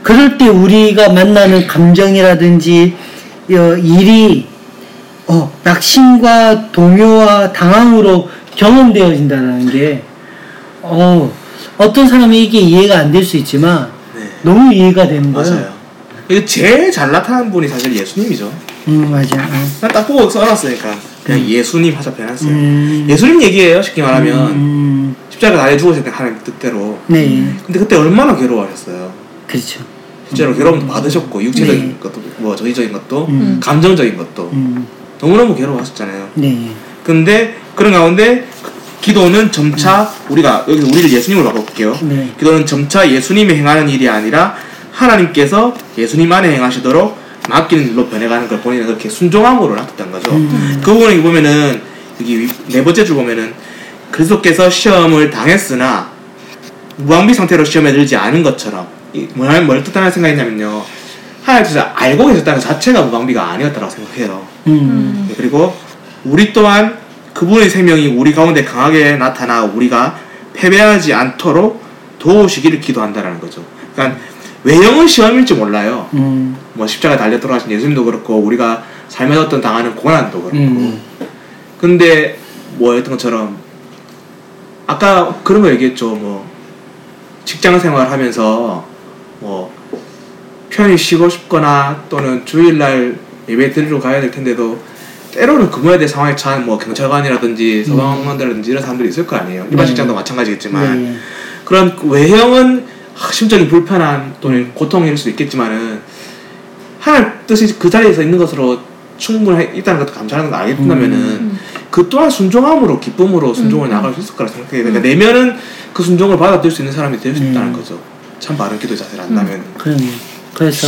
그럴 때 우리가 만나는 감정이라든지 어, 일이 어, 낙심과 동요와 당황으로 경험되어진다는 게 어, 어떤 사람은 이게 이해가 안 될 수 있지만 네. 너무 이해가 되는 거예요. 맞아요. 이게 제일 잘 나타난 분이 사실 예수님이죠. 음 맞아. 어. 난딱 보고 써놨으니까 그냥 예수님 하자 변했어요. 음. 예수님 얘기예요 쉽게 말하면 음, 십자가 달에 죽으실 때 하나님 뜻대로. 네, 근데 그때 얼마나 괴로워하셨어요. 그렇죠. 실제로 괴로움도 받으셨고 육체적인 네. 것도 뭐 저기적인 것도 음. 감정적인 것도 음, 너무너무 괴로워하셨잖아요. 네, 근데 그런 가운데 기도는 점차 우리가 여기서 우리를 예수님으로 바꿔볼게요. 네. 기도는 점차 예수님이 행하는 일이 아니라 하나님께서 예수님 안에 행하시도록 맡기는 일로 변해가는 걸 본인은 그렇게 순종함으로 놔뒀던 거죠. 음. 그 부분에 보면은 여기 위- 네 번째 줄 보면은 그리스도께서 시험을 당했으나 무방비 상태로 시험에 들지 않은 것처럼 이 뭘, 뭘 뜻하는 생각이냐면요. 하나님께서 알고 계셨다는 것 자체가 무방비가 아니었다고 생각해요. 음, 네, 그리고 우리 또한 그분의 생명이 우리 가운데 강하게 나타나 우리가 패배하지 않도록 도우시기를 기도한다라는 거죠. 그러니까 외형은 시험일지 몰라요. 음, 뭐 십자가 달려 돌아가신 예수님도 그렇고 우리가 삶에 어떤 당하는 고난도 그렇고. 음. 근데 뭐였던 것처럼 아까 그런 거 얘기했죠. 뭐 직장 생활하면서 뭐 편히 쉬고 싶거나 또는 주일날 예배 드리러 가야 될 텐데도 때로는 근무해야 될 상황에 처한 뭐 경찰관이라든지 소방관이라든지 이런 사람들이 있을 거 아니에요. 일반 네. 직장도 마찬가지겠지만 네, 그런 외형은 심적인 불편함 또는 고통일 수 있겠지만은 하나님 뜻이 그 자리에서 있는 것으로 충분히 있다는 것도 감사하는 걸 알겠다면은 음. 그 또한 순종함으로 기쁨으로 순종을 음. 나갈 수 있을 거라 생각해요. 그러니까 내면은 그 순종을 받아들일 수 있는 사람이 될수 음. 있다는 거죠. 참 바른 기도 자세를 한다면. 그럼요. 그래서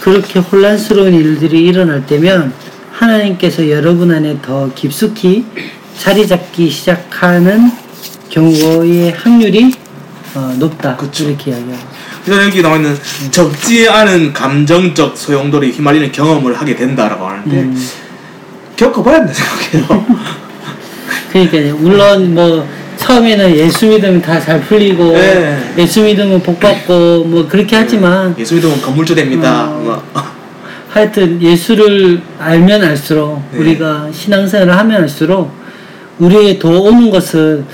그렇게 혼란스러운 일들이 일어날 때면 하나님께서 여러분 안에 더 깊숙이 자리 잡기 시작하는 경우의 확률이 어, 높다. 그쵸. 이렇게 이야기하고. 그래서 여기 나와 있는 적지 않은 감정적 소용돌이 휘말리는 경험을 하게 된다라고 하는데 음. 겪어봐야 된다 생각해요. 그러니까 물론 뭐 처음에는 예수 믿으면 다 잘 풀리고 네. 예수 믿으면 복 받고 뭐 그렇게 하지만 예수 믿으면 건물주 됩니다. 어. 뭐. 하여튼 예수를 알면 알수록 네. 우리가 신앙생활을 하면 할수록 우리에게 더 오는 것은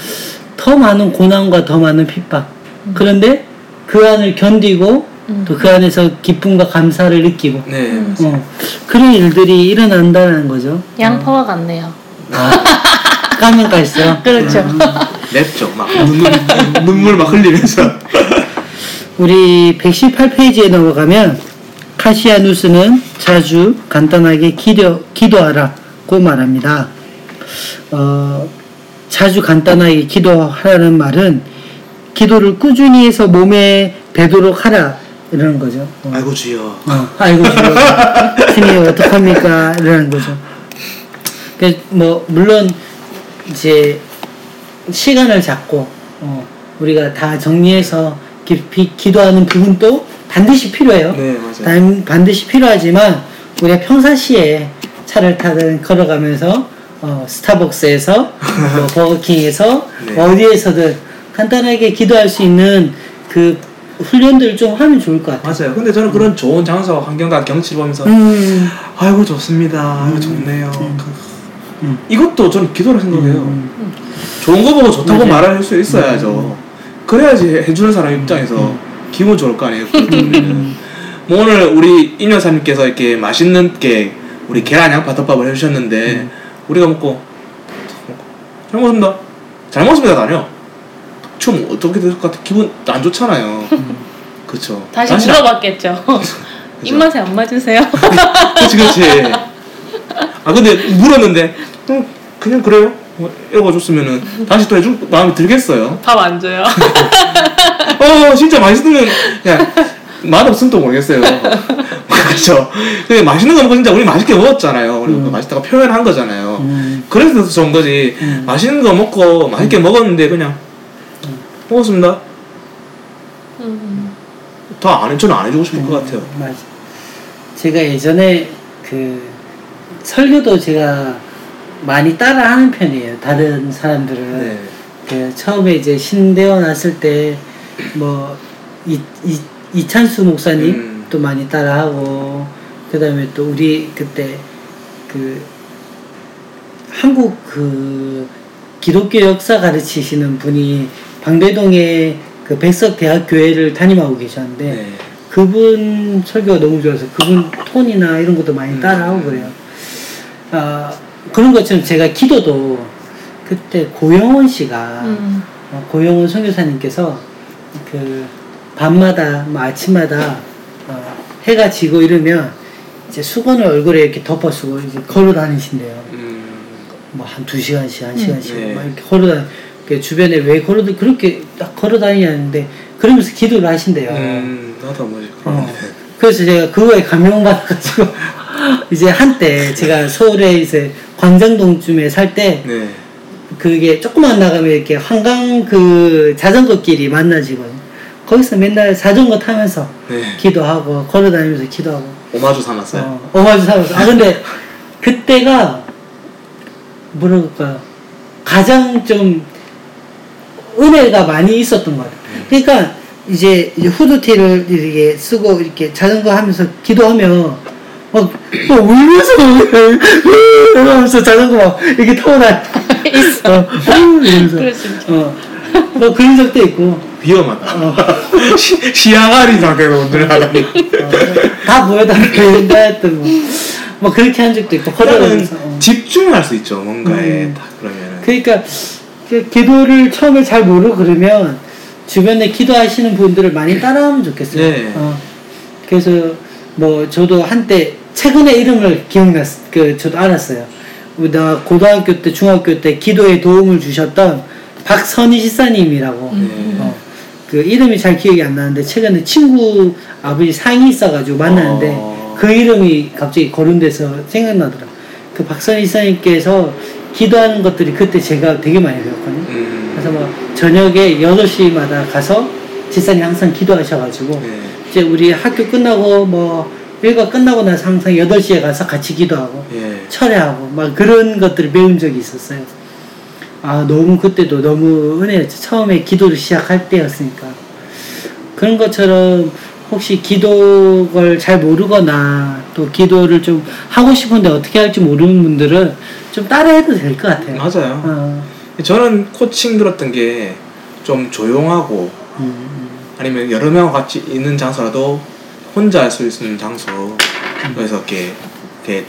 더 많은 고난과 더 많은 핍박. 그런데 그 안을 견디고 음. 또그 안에서 기쁨과 감사를 느끼고 네. 음. 어, 그런 일들이 일어난다는 거죠. 양파와 같네요. 까면 갈수록 그렇죠. 음. 맵죠. 막 눈물, 눈물 막 흘리면서. 우리 118페이지에 넘어가면 카시아누스는 자주 간단하게 기도, 기도하라고 말합니다. 어, 자주 간단하게 기도하라는 말은 기도를 꾸준히 해서 몸에 배도록 하라 이러는 거죠. 어, 아이고 주여. 어, 아이고 주여 스님 어떡합니까 이러는 거죠. 그뭐 물론 이제 시간을 잡고 어, 우리가 다 정리해서 깊이 기도하는 부분도 반드시 필요해요. 네 맞아요. 단, 반드시 필요하지만 우리가 평상시에 차를 타든 걸어가면서 어, 스타벅스에서 뭐 버거킹에서 네. 어디에서든 간단하게 기도할 수 있는 그 훈련들을 좀 하면 좋을 것 같아요. 맞아요. 근데 저는 그런 좋은 장소, 환경과 경치를 보면서 음, 아이고 좋습니다. 아이고 좋네요. 음. 이것도 저는 기도를 생각해요. 음. 좋은 거 보고 좋다고. 말할 수 있어야죠. 그래야지 해주는 사람 입장에서 기분 좋을 거 아니에요. 그러면은. 뭐 오늘 우리 임여사님께서 이렇게 맛있는 게 우리 계란 양파 덮밥을 해주셨는데 우리가 먹고 잘 먹었습니다. 잘 먹었습니다. 아니요. 좀 어떻게 될 것 같아? 기분 안 좋잖아요. 그렇죠. 다시 물어봤겠죠. 입맛에 안 맞으세요? 그렇지 그렇지. 아 근데 물었는데 음, 그냥 그래요. 뭐 이러고 줬으면은 다시 또 해줄 마음이 들겠어요. 밥 안 줘요. 어 진짜 맛있으면 그냥 맛 없으면 또 모르겠어요. 그렇죠. 근데 맛있는 거 먹고 진짜 우리 맛있게 먹었잖아요. 우리 음. 맛있다고 표현한 거잖아요. 음. 그래서 더 좋은 거지. 음. 맛있는 거 먹고 맛있게 먹었는데 그냥 먹었습니다. 음. 더안 해, 저는 안 해주고 싶을 것 같아요. 맞아. 제가 예전에 그 설교도 제가 많이 따라하는 편이에요. 다른 사람들은 네. 그 처음에 이제 신대원 왔을 때뭐 이, 이, 이찬수 목사님 음. 또 많이 따라하고 그 다음에 또 우리 그때 그 한국 그 기독교 역사 가르치시는 분이 방배동에 그 백석 대학교회를 담임하고 계셨는데 네. 그분 설교가 너무 좋아서 그분 톤이나 이런 것도 많이 따라하고 그래요. 아 그런 것처럼 제가 기도도 그때 고영원 씨가 음. 어, 고영원 선교사님께서 그 밤마다 뭐 아침마다 어, 해가 지고 이러면 이제 수건을 얼굴에 이렇게 덮어 쓰고 이제 걸어 다니신대요. 음, 뭐한 두 시간씩 한 시간씩 네. 막 이렇게 걸어 다니. 그 주변에 왜 걸어 그렇게 딱 걸어 다니냐는데 그러면서 기도를 하신대요. 음, 나도 뭐지. 어. 그래서 제가 그거에 감명받아가지고 이제 한때 제가 서울에 이제 광장동쯤에 살때 네. 그게 조금만 나가면 이렇게 한강 그 자전거 길이 만나지거든요. 거기서 맨날 자전거 타면서 네. 기도하고 걸어다니면서 기도하고 오마주 사놨어요. 어, 오마주 사면서 아 근데 그때가 뭐라 그럴까요? 가장 좀 은혜가 많이 있었던 것 같아요. 그러니까 이제, 이제 후드티를 이렇게 쓰고 이렇게 자전거 하면서 기도하면 막, 막 울면서 이러면서 자전거 막 이렇게 타고 다니. 있어. 어, 이러면서. 그럴 수 있죠. 어, 뭐 그런 적도 있고. 위험하다. 어. 시, 시야가리 상태로 오늘 하다니. 어, 다 보여달라 했던 뭐, 뭐 그렇게 한 적도 있고 그러면 어. 집중할 수 있죠 뭔가에 음. 딱 그러면은. 그러니까 그 기도를 처음에 잘 모르고 그러면 주변에 기도하시는 분들을 많이 따라하면 좋겠어요. 네. 어. 그래서 뭐 저도 한때 최근에 이름을 기억났 그 저도 알았어요. 나 고등학교 때 중학교 때 기도에 도움을 주셨던 박선희 시사님이라고 음. 어, 그 이름이 잘 기억이 안 나는데 최근에 친구 아버지 상이 있어가지고 만났는데 어. 그 이름이 갑자기 거론돼서 생각나더라. 그 박선희 시사님께서 기도하는 것들이 그때 제가 되게 많이 배웠거든요. 음. 그래서 뭐 저녁에 8시마다 가서 집사님 항상 기도하셔가지고 네. 이제 우리 학교 끝나고 뭐 일과 끝나고 나서 항상 8시에 가서 같이 기도하고 예. 철회하고 막 그런 것들을 배운 적이 있었어요. 아 너무 그때도 너무 은혜였죠. 처음에 기도를 시작할 때였으니까 그런 것처럼 혹시 기도를 잘 모르거나 또 기도를 좀 하고 싶은데 어떻게 할지 모르는 분들은 좀 따라해도 될 것 같아요. 맞아요. 어, 저는 코칭 들었던 게 좀 조용하고 음, 아니면 여러 명 같이 있는 장소라도 혼자 할 수 있는 장소 그래서 이렇게, 이렇게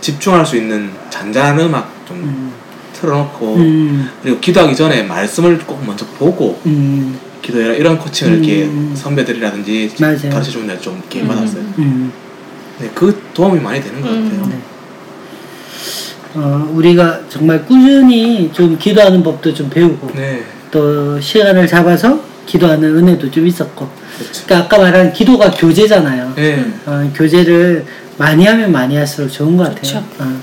집중할 수 있는 잔잔한 음악 좀 음. 틀어놓고 음. 그리고 기도하기 전에 말씀을 꼭 먼저 보고 음. 기도해라 이런 코칭을 이렇게 음. 선배들이라든지. 가르쳐 주는 데좀 이렇게 음. 받았어요. 음. 네, 그 도움이 많이 되는 것 음. 같아요. 네. 어, 우리가 정말 꾸준히 좀 기도하는 법도 좀 배우고 네, 또 시간을 잡아서 기도하는 은혜도 좀 있었고 그렇죠. 그러니까 아까 말한 기도가 교제잖아요. 네, 어, 교제를 많이 하면 많이 할수록 좋은 것 같아요. 그쵸. 어,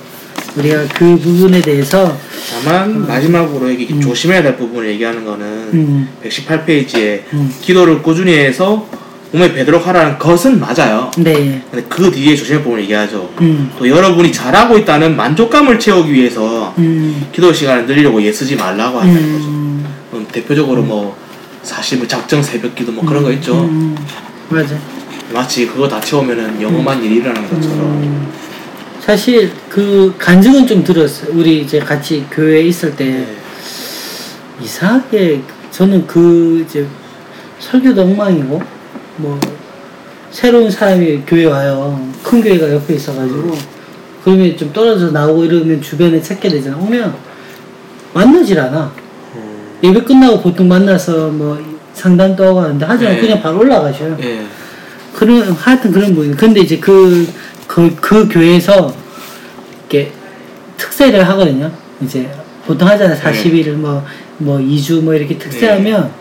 우리가 그 부분에 대해서 다만 마지막으로 이게 음. 조심해야 될 부분을 얘기하는 거는 음, 118페이지에 음. 기도를 꾸준히 해서 몸에 배도록 하라는 것은 맞아요. 네, 근데 그 뒤에 조심할 부분을 얘기하죠. 음, 또 여러분이 잘하고 있다는 만족감을 채우기 위해서 음, 기도 시간을 늘리려고 애쓰지 말라고 한다는 거죠. 음, 음, 대표적으로 뭐 사실 뭐 작정 새벽 기도 뭐 그런 거 있죠. 음, 맞아. 마치 그거 다 채우면은 영험한 일이 일어나는 것처럼. 음, 사실 그 간증은 좀 들었어요. 우리 이제 같이 교회에 있을 때 네. 이상하게 저는 그 이제 설교도 엉망이고 뭐 새로운 사람이 교회 와요. 큰 교회가 옆에 있어가지고 그러면 좀 떨어져 나오고 이러면 주변에 찾게 되잖아. 오면 만나질 않아. 음, 예배 끝나고 보통 만나서 뭐 상담도 하고 하는데 하지만 네. 그냥 바로 올라가셔요. 예. 그런 하여튼 그런 분이 근데 이제 그그 그 교회에서 이렇게 특세를 하거든요. 이제 보통 하잖아요. 40일 뭐뭐 2주 뭐 이렇게 특세하면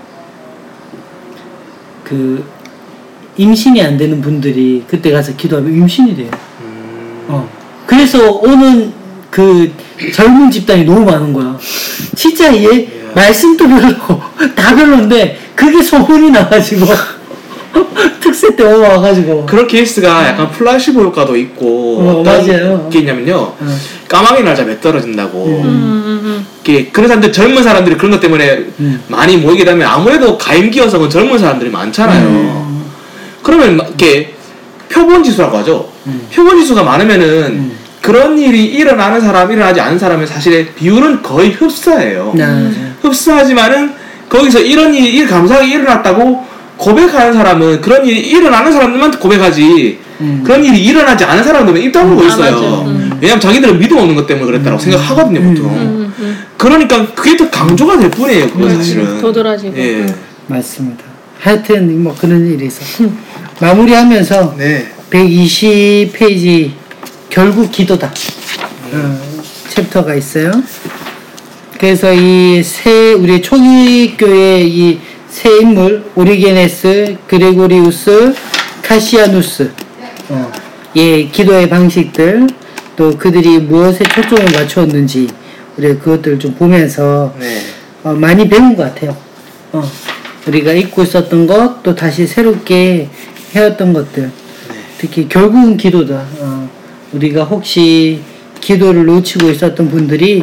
그 임신이 안 되는 분들이 그때 가서 기도하면 임신이 돼요. 음, 어. 그래서 오는 그 젊은 집단이 너무 많은 거야. 진짜 얘 말씀도 별로고 다 별론데 그게 소문이 나가지고 특세 때 와가지고 그런 케이스가 약간 플라시보 효과도 있고 어, 어떤 맞아요. 게 있냐면요. 어. 까마귀 날짜 몇 떨어진다고. 음. 음, 음, 이게 그런 사람들 젊은 사람들이 그런 것 때문에 음. 많이 모이게 되면 아무래도 가임기 여성은 젊은 사람들이 많잖아요. 음. 그러면 막 이렇게 표본 지수라고 하죠. 음. 표본 지수가 많으면은 음. 그런 일이 일어나는 사람, 일어나지 않은 사람의 사실의 비율은 거의 흡사해요. 네, 흡사하지만은 거기서 이런 일이 일 감사하게 일어났다고 고백하는 사람은 그런 일이 일어나는 사람들만 고백하지 음. 그런 일이 일어나지 않은 사람들은 입 다물고 아, 있어요. 맞아요. 음. 왜냐면 자기들은 믿음 없는 것 때문에 그랬다고 생각하거든요, 음. 보통. 음, 음, 그러니까 그게 더 강조가 될 뿐이에요, 그거 음. 사실은. 도드라지고. 예. 음. 맞습니다. 하여튼 뭐 그런 일이 있어. 마무리하면서 네. 120페이지 결국 기도다. 어, 챕터가 있어요. 그래서 이 세 우리 초기 교회 이 세 인물 오리게네스, 그레고리우스, 카시아누스, 어, 예 기도의 방식들 또 그들이 무엇에 초점을 맞추었는지 우리 그것들을 좀 보면서 네. 어, 많이 배운 것 같아요. 어, 우리가 잊고 있었던 것, 또 다시 새롭게 해왔던 것들. 특히 결국은 기도다. 어, 우리가 혹시 기도를 놓치고 있었던 분들이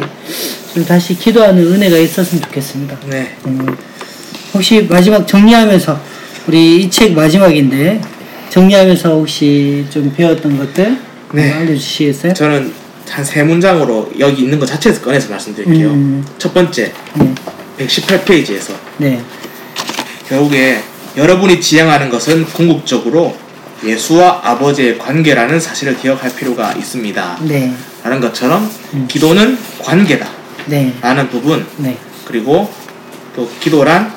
좀 다시 기도하는 은혜가 있었으면 좋겠습니다. 네. 음, 혹시 마지막 정리하면서 우리 이 책 마지막인데 정리하면서 혹시 좀 배웠던 것들 네. 어, 알려주시겠어요? 저는 한 세 문장으로 여기 있는 것 자체에서 꺼내서 말씀드릴게요. 음. 첫 번째, 네, 118페이지에서 네, 결국에 여러분이 지향하는 것은 궁극적으로 예수와 아버지의 관계라는 사실을 기억할 필요가 있습니다. 네, 라는 것처럼 음. 기도는 관계다. 네, 라는 부분 네, 그리고 또 기도란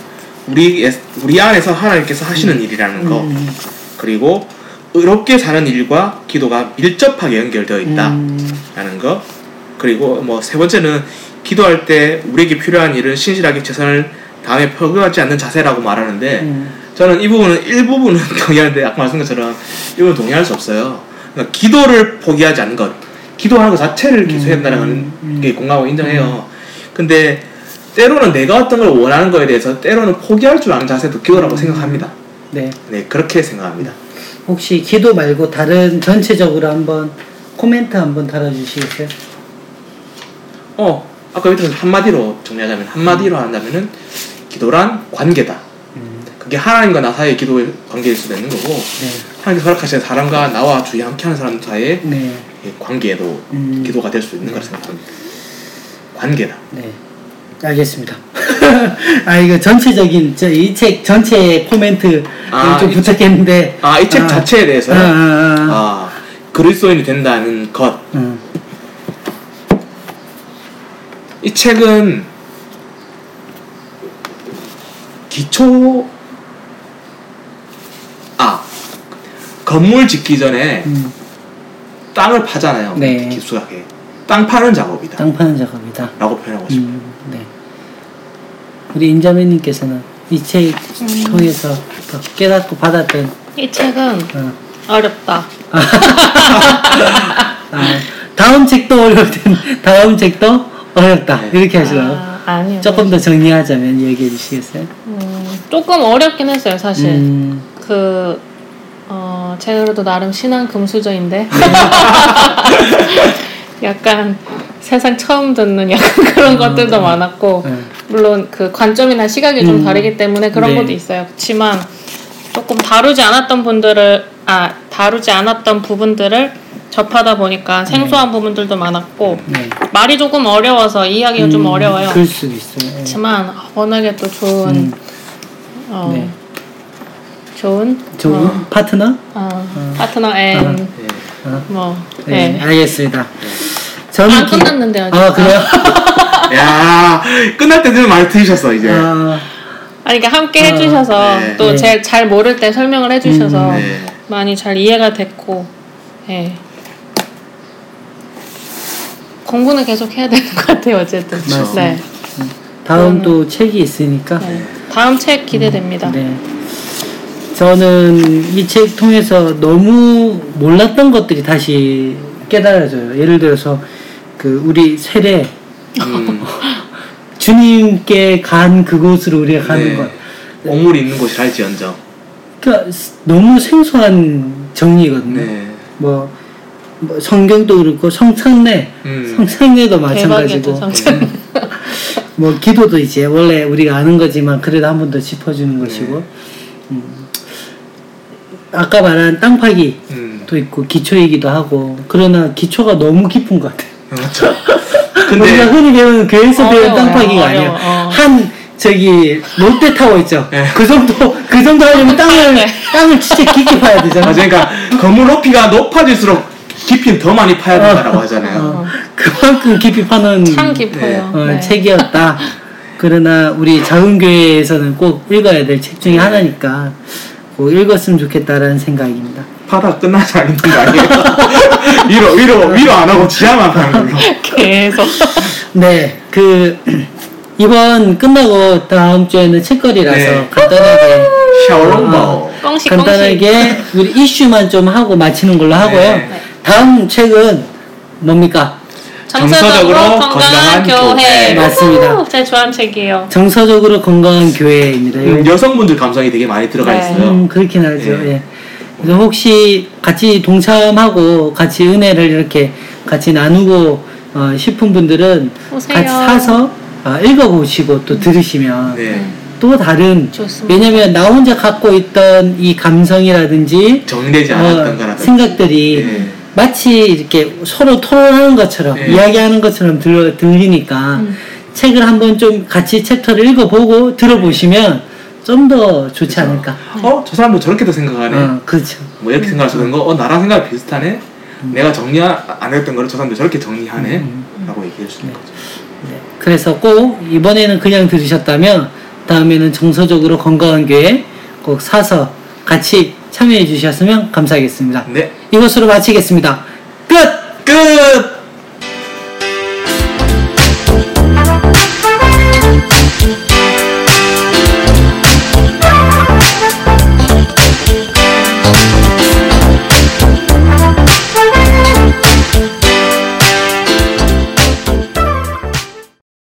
우리 우리 안에서 하나님께서 하시는 일이라는 거 음, 그리고 의롭게 사는 일과 기도가 밀접하게 연결되어 있다. 음, 라는 거 그리고 뭐 세 번째는 기도할 때 우리에게 필요한 일은 신실하게 최선을 다음에 포기하지 않는 자세라고 말하는데 음. 저는 이 부분은 일부분은 동의하는데 아까 말씀한 것처럼 이 부분은 동의할 수 없어요 그러니까 기도를 포기하지 않는 것 기도하는 것 자체를 기소한다는 음, 음. 게 공감하고 인정해요 근데 때로는 내가 어떤 걸 원하는 거에 대해서 때로는 포기할 줄 아는 자세도 기도라고 생각합니다 네. 네 그렇게 생각합니다 혹시 기도 말고 다른 전체적으로 한번 코멘트 한번 달아주시겠어요? 어 아까 밑에서 한마디로 정리하자면 한마디로 한다면은 기도란 관계다 음, 그게 하나님과 나 사이의 기도의 관계일 수도 있는 거고 네, 하나님께서 허락하신 사람과 나와 주위 함께하는 사람 사이의 네, 이 관계도 음. 기도가 될 수 있는 거라 생각합니다. 관계다. 네. 알겠습니다. 아 이거 전체적인 저 이 책 전체 코멘트 아, 좀이 부탁했는데 아, 이책 자체에 대해서요? 아, 아, 아. 아, 그리스도인이 된다는 것. 음. 이 책은 기초 건물 짓기 전에 음. 땅을 파잖아요. 네. 기술하게 땅 파는 작업이다. 땅 파는 작업이다. 라고 표현하고 싶어요. 음, 네. 우리 임자매님께서는 이책 음. 통해서 더 깨닫고 받았던 이 책은 어, 어렵다. 아, 다음 책도 어렵든 다음 책도 어렵다 네. 이렇게 하시라고 아, 아니요. 조금 더 정리하자면 얘기해 주시겠어요? 음, 조금 어렵긴 했어요, 사실. 음, 그, 어, 제가 그래도 나름 신앙 금수저인데. 약간 세상 처음 듣는 약간 그런 것들도 많았고, 네. 물론 그 관점이나 시각이 좀 음. 다르기 때문에 그런 네. 것도 있어요. 그렇지만 조금 다루지 않았던 분들을, 아, 다루지 않았던 부분들을 접하다 보니까 생소한 부분들도 많았고, 네. 말이 조금 어려워서 이해하기가 좀 음, 어려워요. 그럴 수도 있어요. 네. 그렇지만 워낙에 또 좋은 음, 어, 네. 좋은 좋은 어, 파트너? 어, 파트너 앤 네. 어, 뭐 네, 네. 알겠습니다. 저는 안 기- 끝났는데요. 아직. 아 그래요? 야 끝날 때 되면 많이 들으셨어 이제. 아, 아니 그러니까 함께 아, 해주셔서 네. 또 네. 제잘 모를 때 설명을 해주셔서 음, 네. 많이 잘 이해가 됐고 예. 공부는 계속 해야 되는 것 같아요 어쨌든. 그쵸. 네. 다음 그러면- 또 책이 있으니까. 네. 다음 책 기대됩니다. 네. 저는 이 책 통해서 너무 몰랐던 것들이 다시 깨달아져요. 예를 들어서 그 우리 세례 음, 주님께 간 그곳으로 우리가 가는 네. 것. 옥물이 있는 곳이 할지언정. 그러니까 너무 생소한 정리거든요. 네. 뭐, 뭐 성경도 그렇고 성찬례, 음. 성찬례도 마찬가지고 성찬. 뭐 기도도 이제 원래 우리가 아는 거지만 그래도 한 번 더 짚어주는 것이고 음. 아까 말한 땅 파기도 음. 있고 기초이기도 하고 그러나 기초가 너무 깊은 것 같아요. 그렇죠. 우리가 근데 흔히 배우는 교회에서 배우는 땅 파기가 아니에요. 어. 한 저기 롯데 타워 있죠. 네. 그 정도 그 정도 하려면 땅을 네. 땅을 진짜 깊게 파야 되잖아. 맞아 그러니까 건물 높이가 높아질수록 깊이는 더 많이 파야 된다라고 하잖아요. 어, 그만큼 깊이 파는 참 깊어요. 어, 네. 책이었다. 그러나 우리 작은 교회에서는 꼭 읽어야 될 책 중에 하나니까 꼭 읽었으면 좋겠다라는 생각입니다. 파다 끝나지 않는 거 아니에요? 위로 위로 위로 안 하고 지하만 가는 걸로. 계속. 네, 그 이번 끝나고 다음 주에는 책거리라서 네. 간단하게. 꽁시 꽁시. 간단하게 우리 이슈만 좀 하고 마치는 걸로 하고요. 네. 다음 책은 뭡니까? 정서적으로 정서적으로 건강한 건강한 교회. 교회. 맞습니다. 우후, 제 좋아하는 책이에요. 정서적으로 건강한 교회입니다. 음, 여성분들 감성이 되게 많이 들어가 네. 있어요. 음, 그렇긴 하죠. 예. 예. 그래서 혹시 같이 동참하고 같이 은혜를 이렇게 같이 나누고 어, 싶은 분들은 오세요. 같이 사서 어, 읽어보시고 또 들으시면 네. 또 다른 좋습니다. 왜냐면 나 혼자 갖고 있던 이 감성이라든지 정리되지 어, 않았던 거라든지. 생각들이 네. 마치 이렇게 서로 토론하는 것처럼 네. 이야기하는 것처럼 들려, 들리니까 음. 책을 한번 좀 같이 챕터를 읽어보고 들어보시면 좀 더 좋지 그렇죠. 않을까. 어, 저 사람도 저렇게도 생각하네. 어, 그렇죠. 뭐 이렇게 생각할 수 있는 거, 어, 나랑 생각이 비슷하네. 내가 정리 안 했던 거를 저 사람도 저렇게 정리하네. 음, 라고 얘기할 수 있는 거죠. 네. 그래서 꼭 이번에는 그냥 들으셨다면 다음에는 정서적으로 건강한 교회 꼭 사서 같이 참여해 주셨으면 감사하겠습니다. 네. 이것으로 마치겠습니다. 끝! 끝!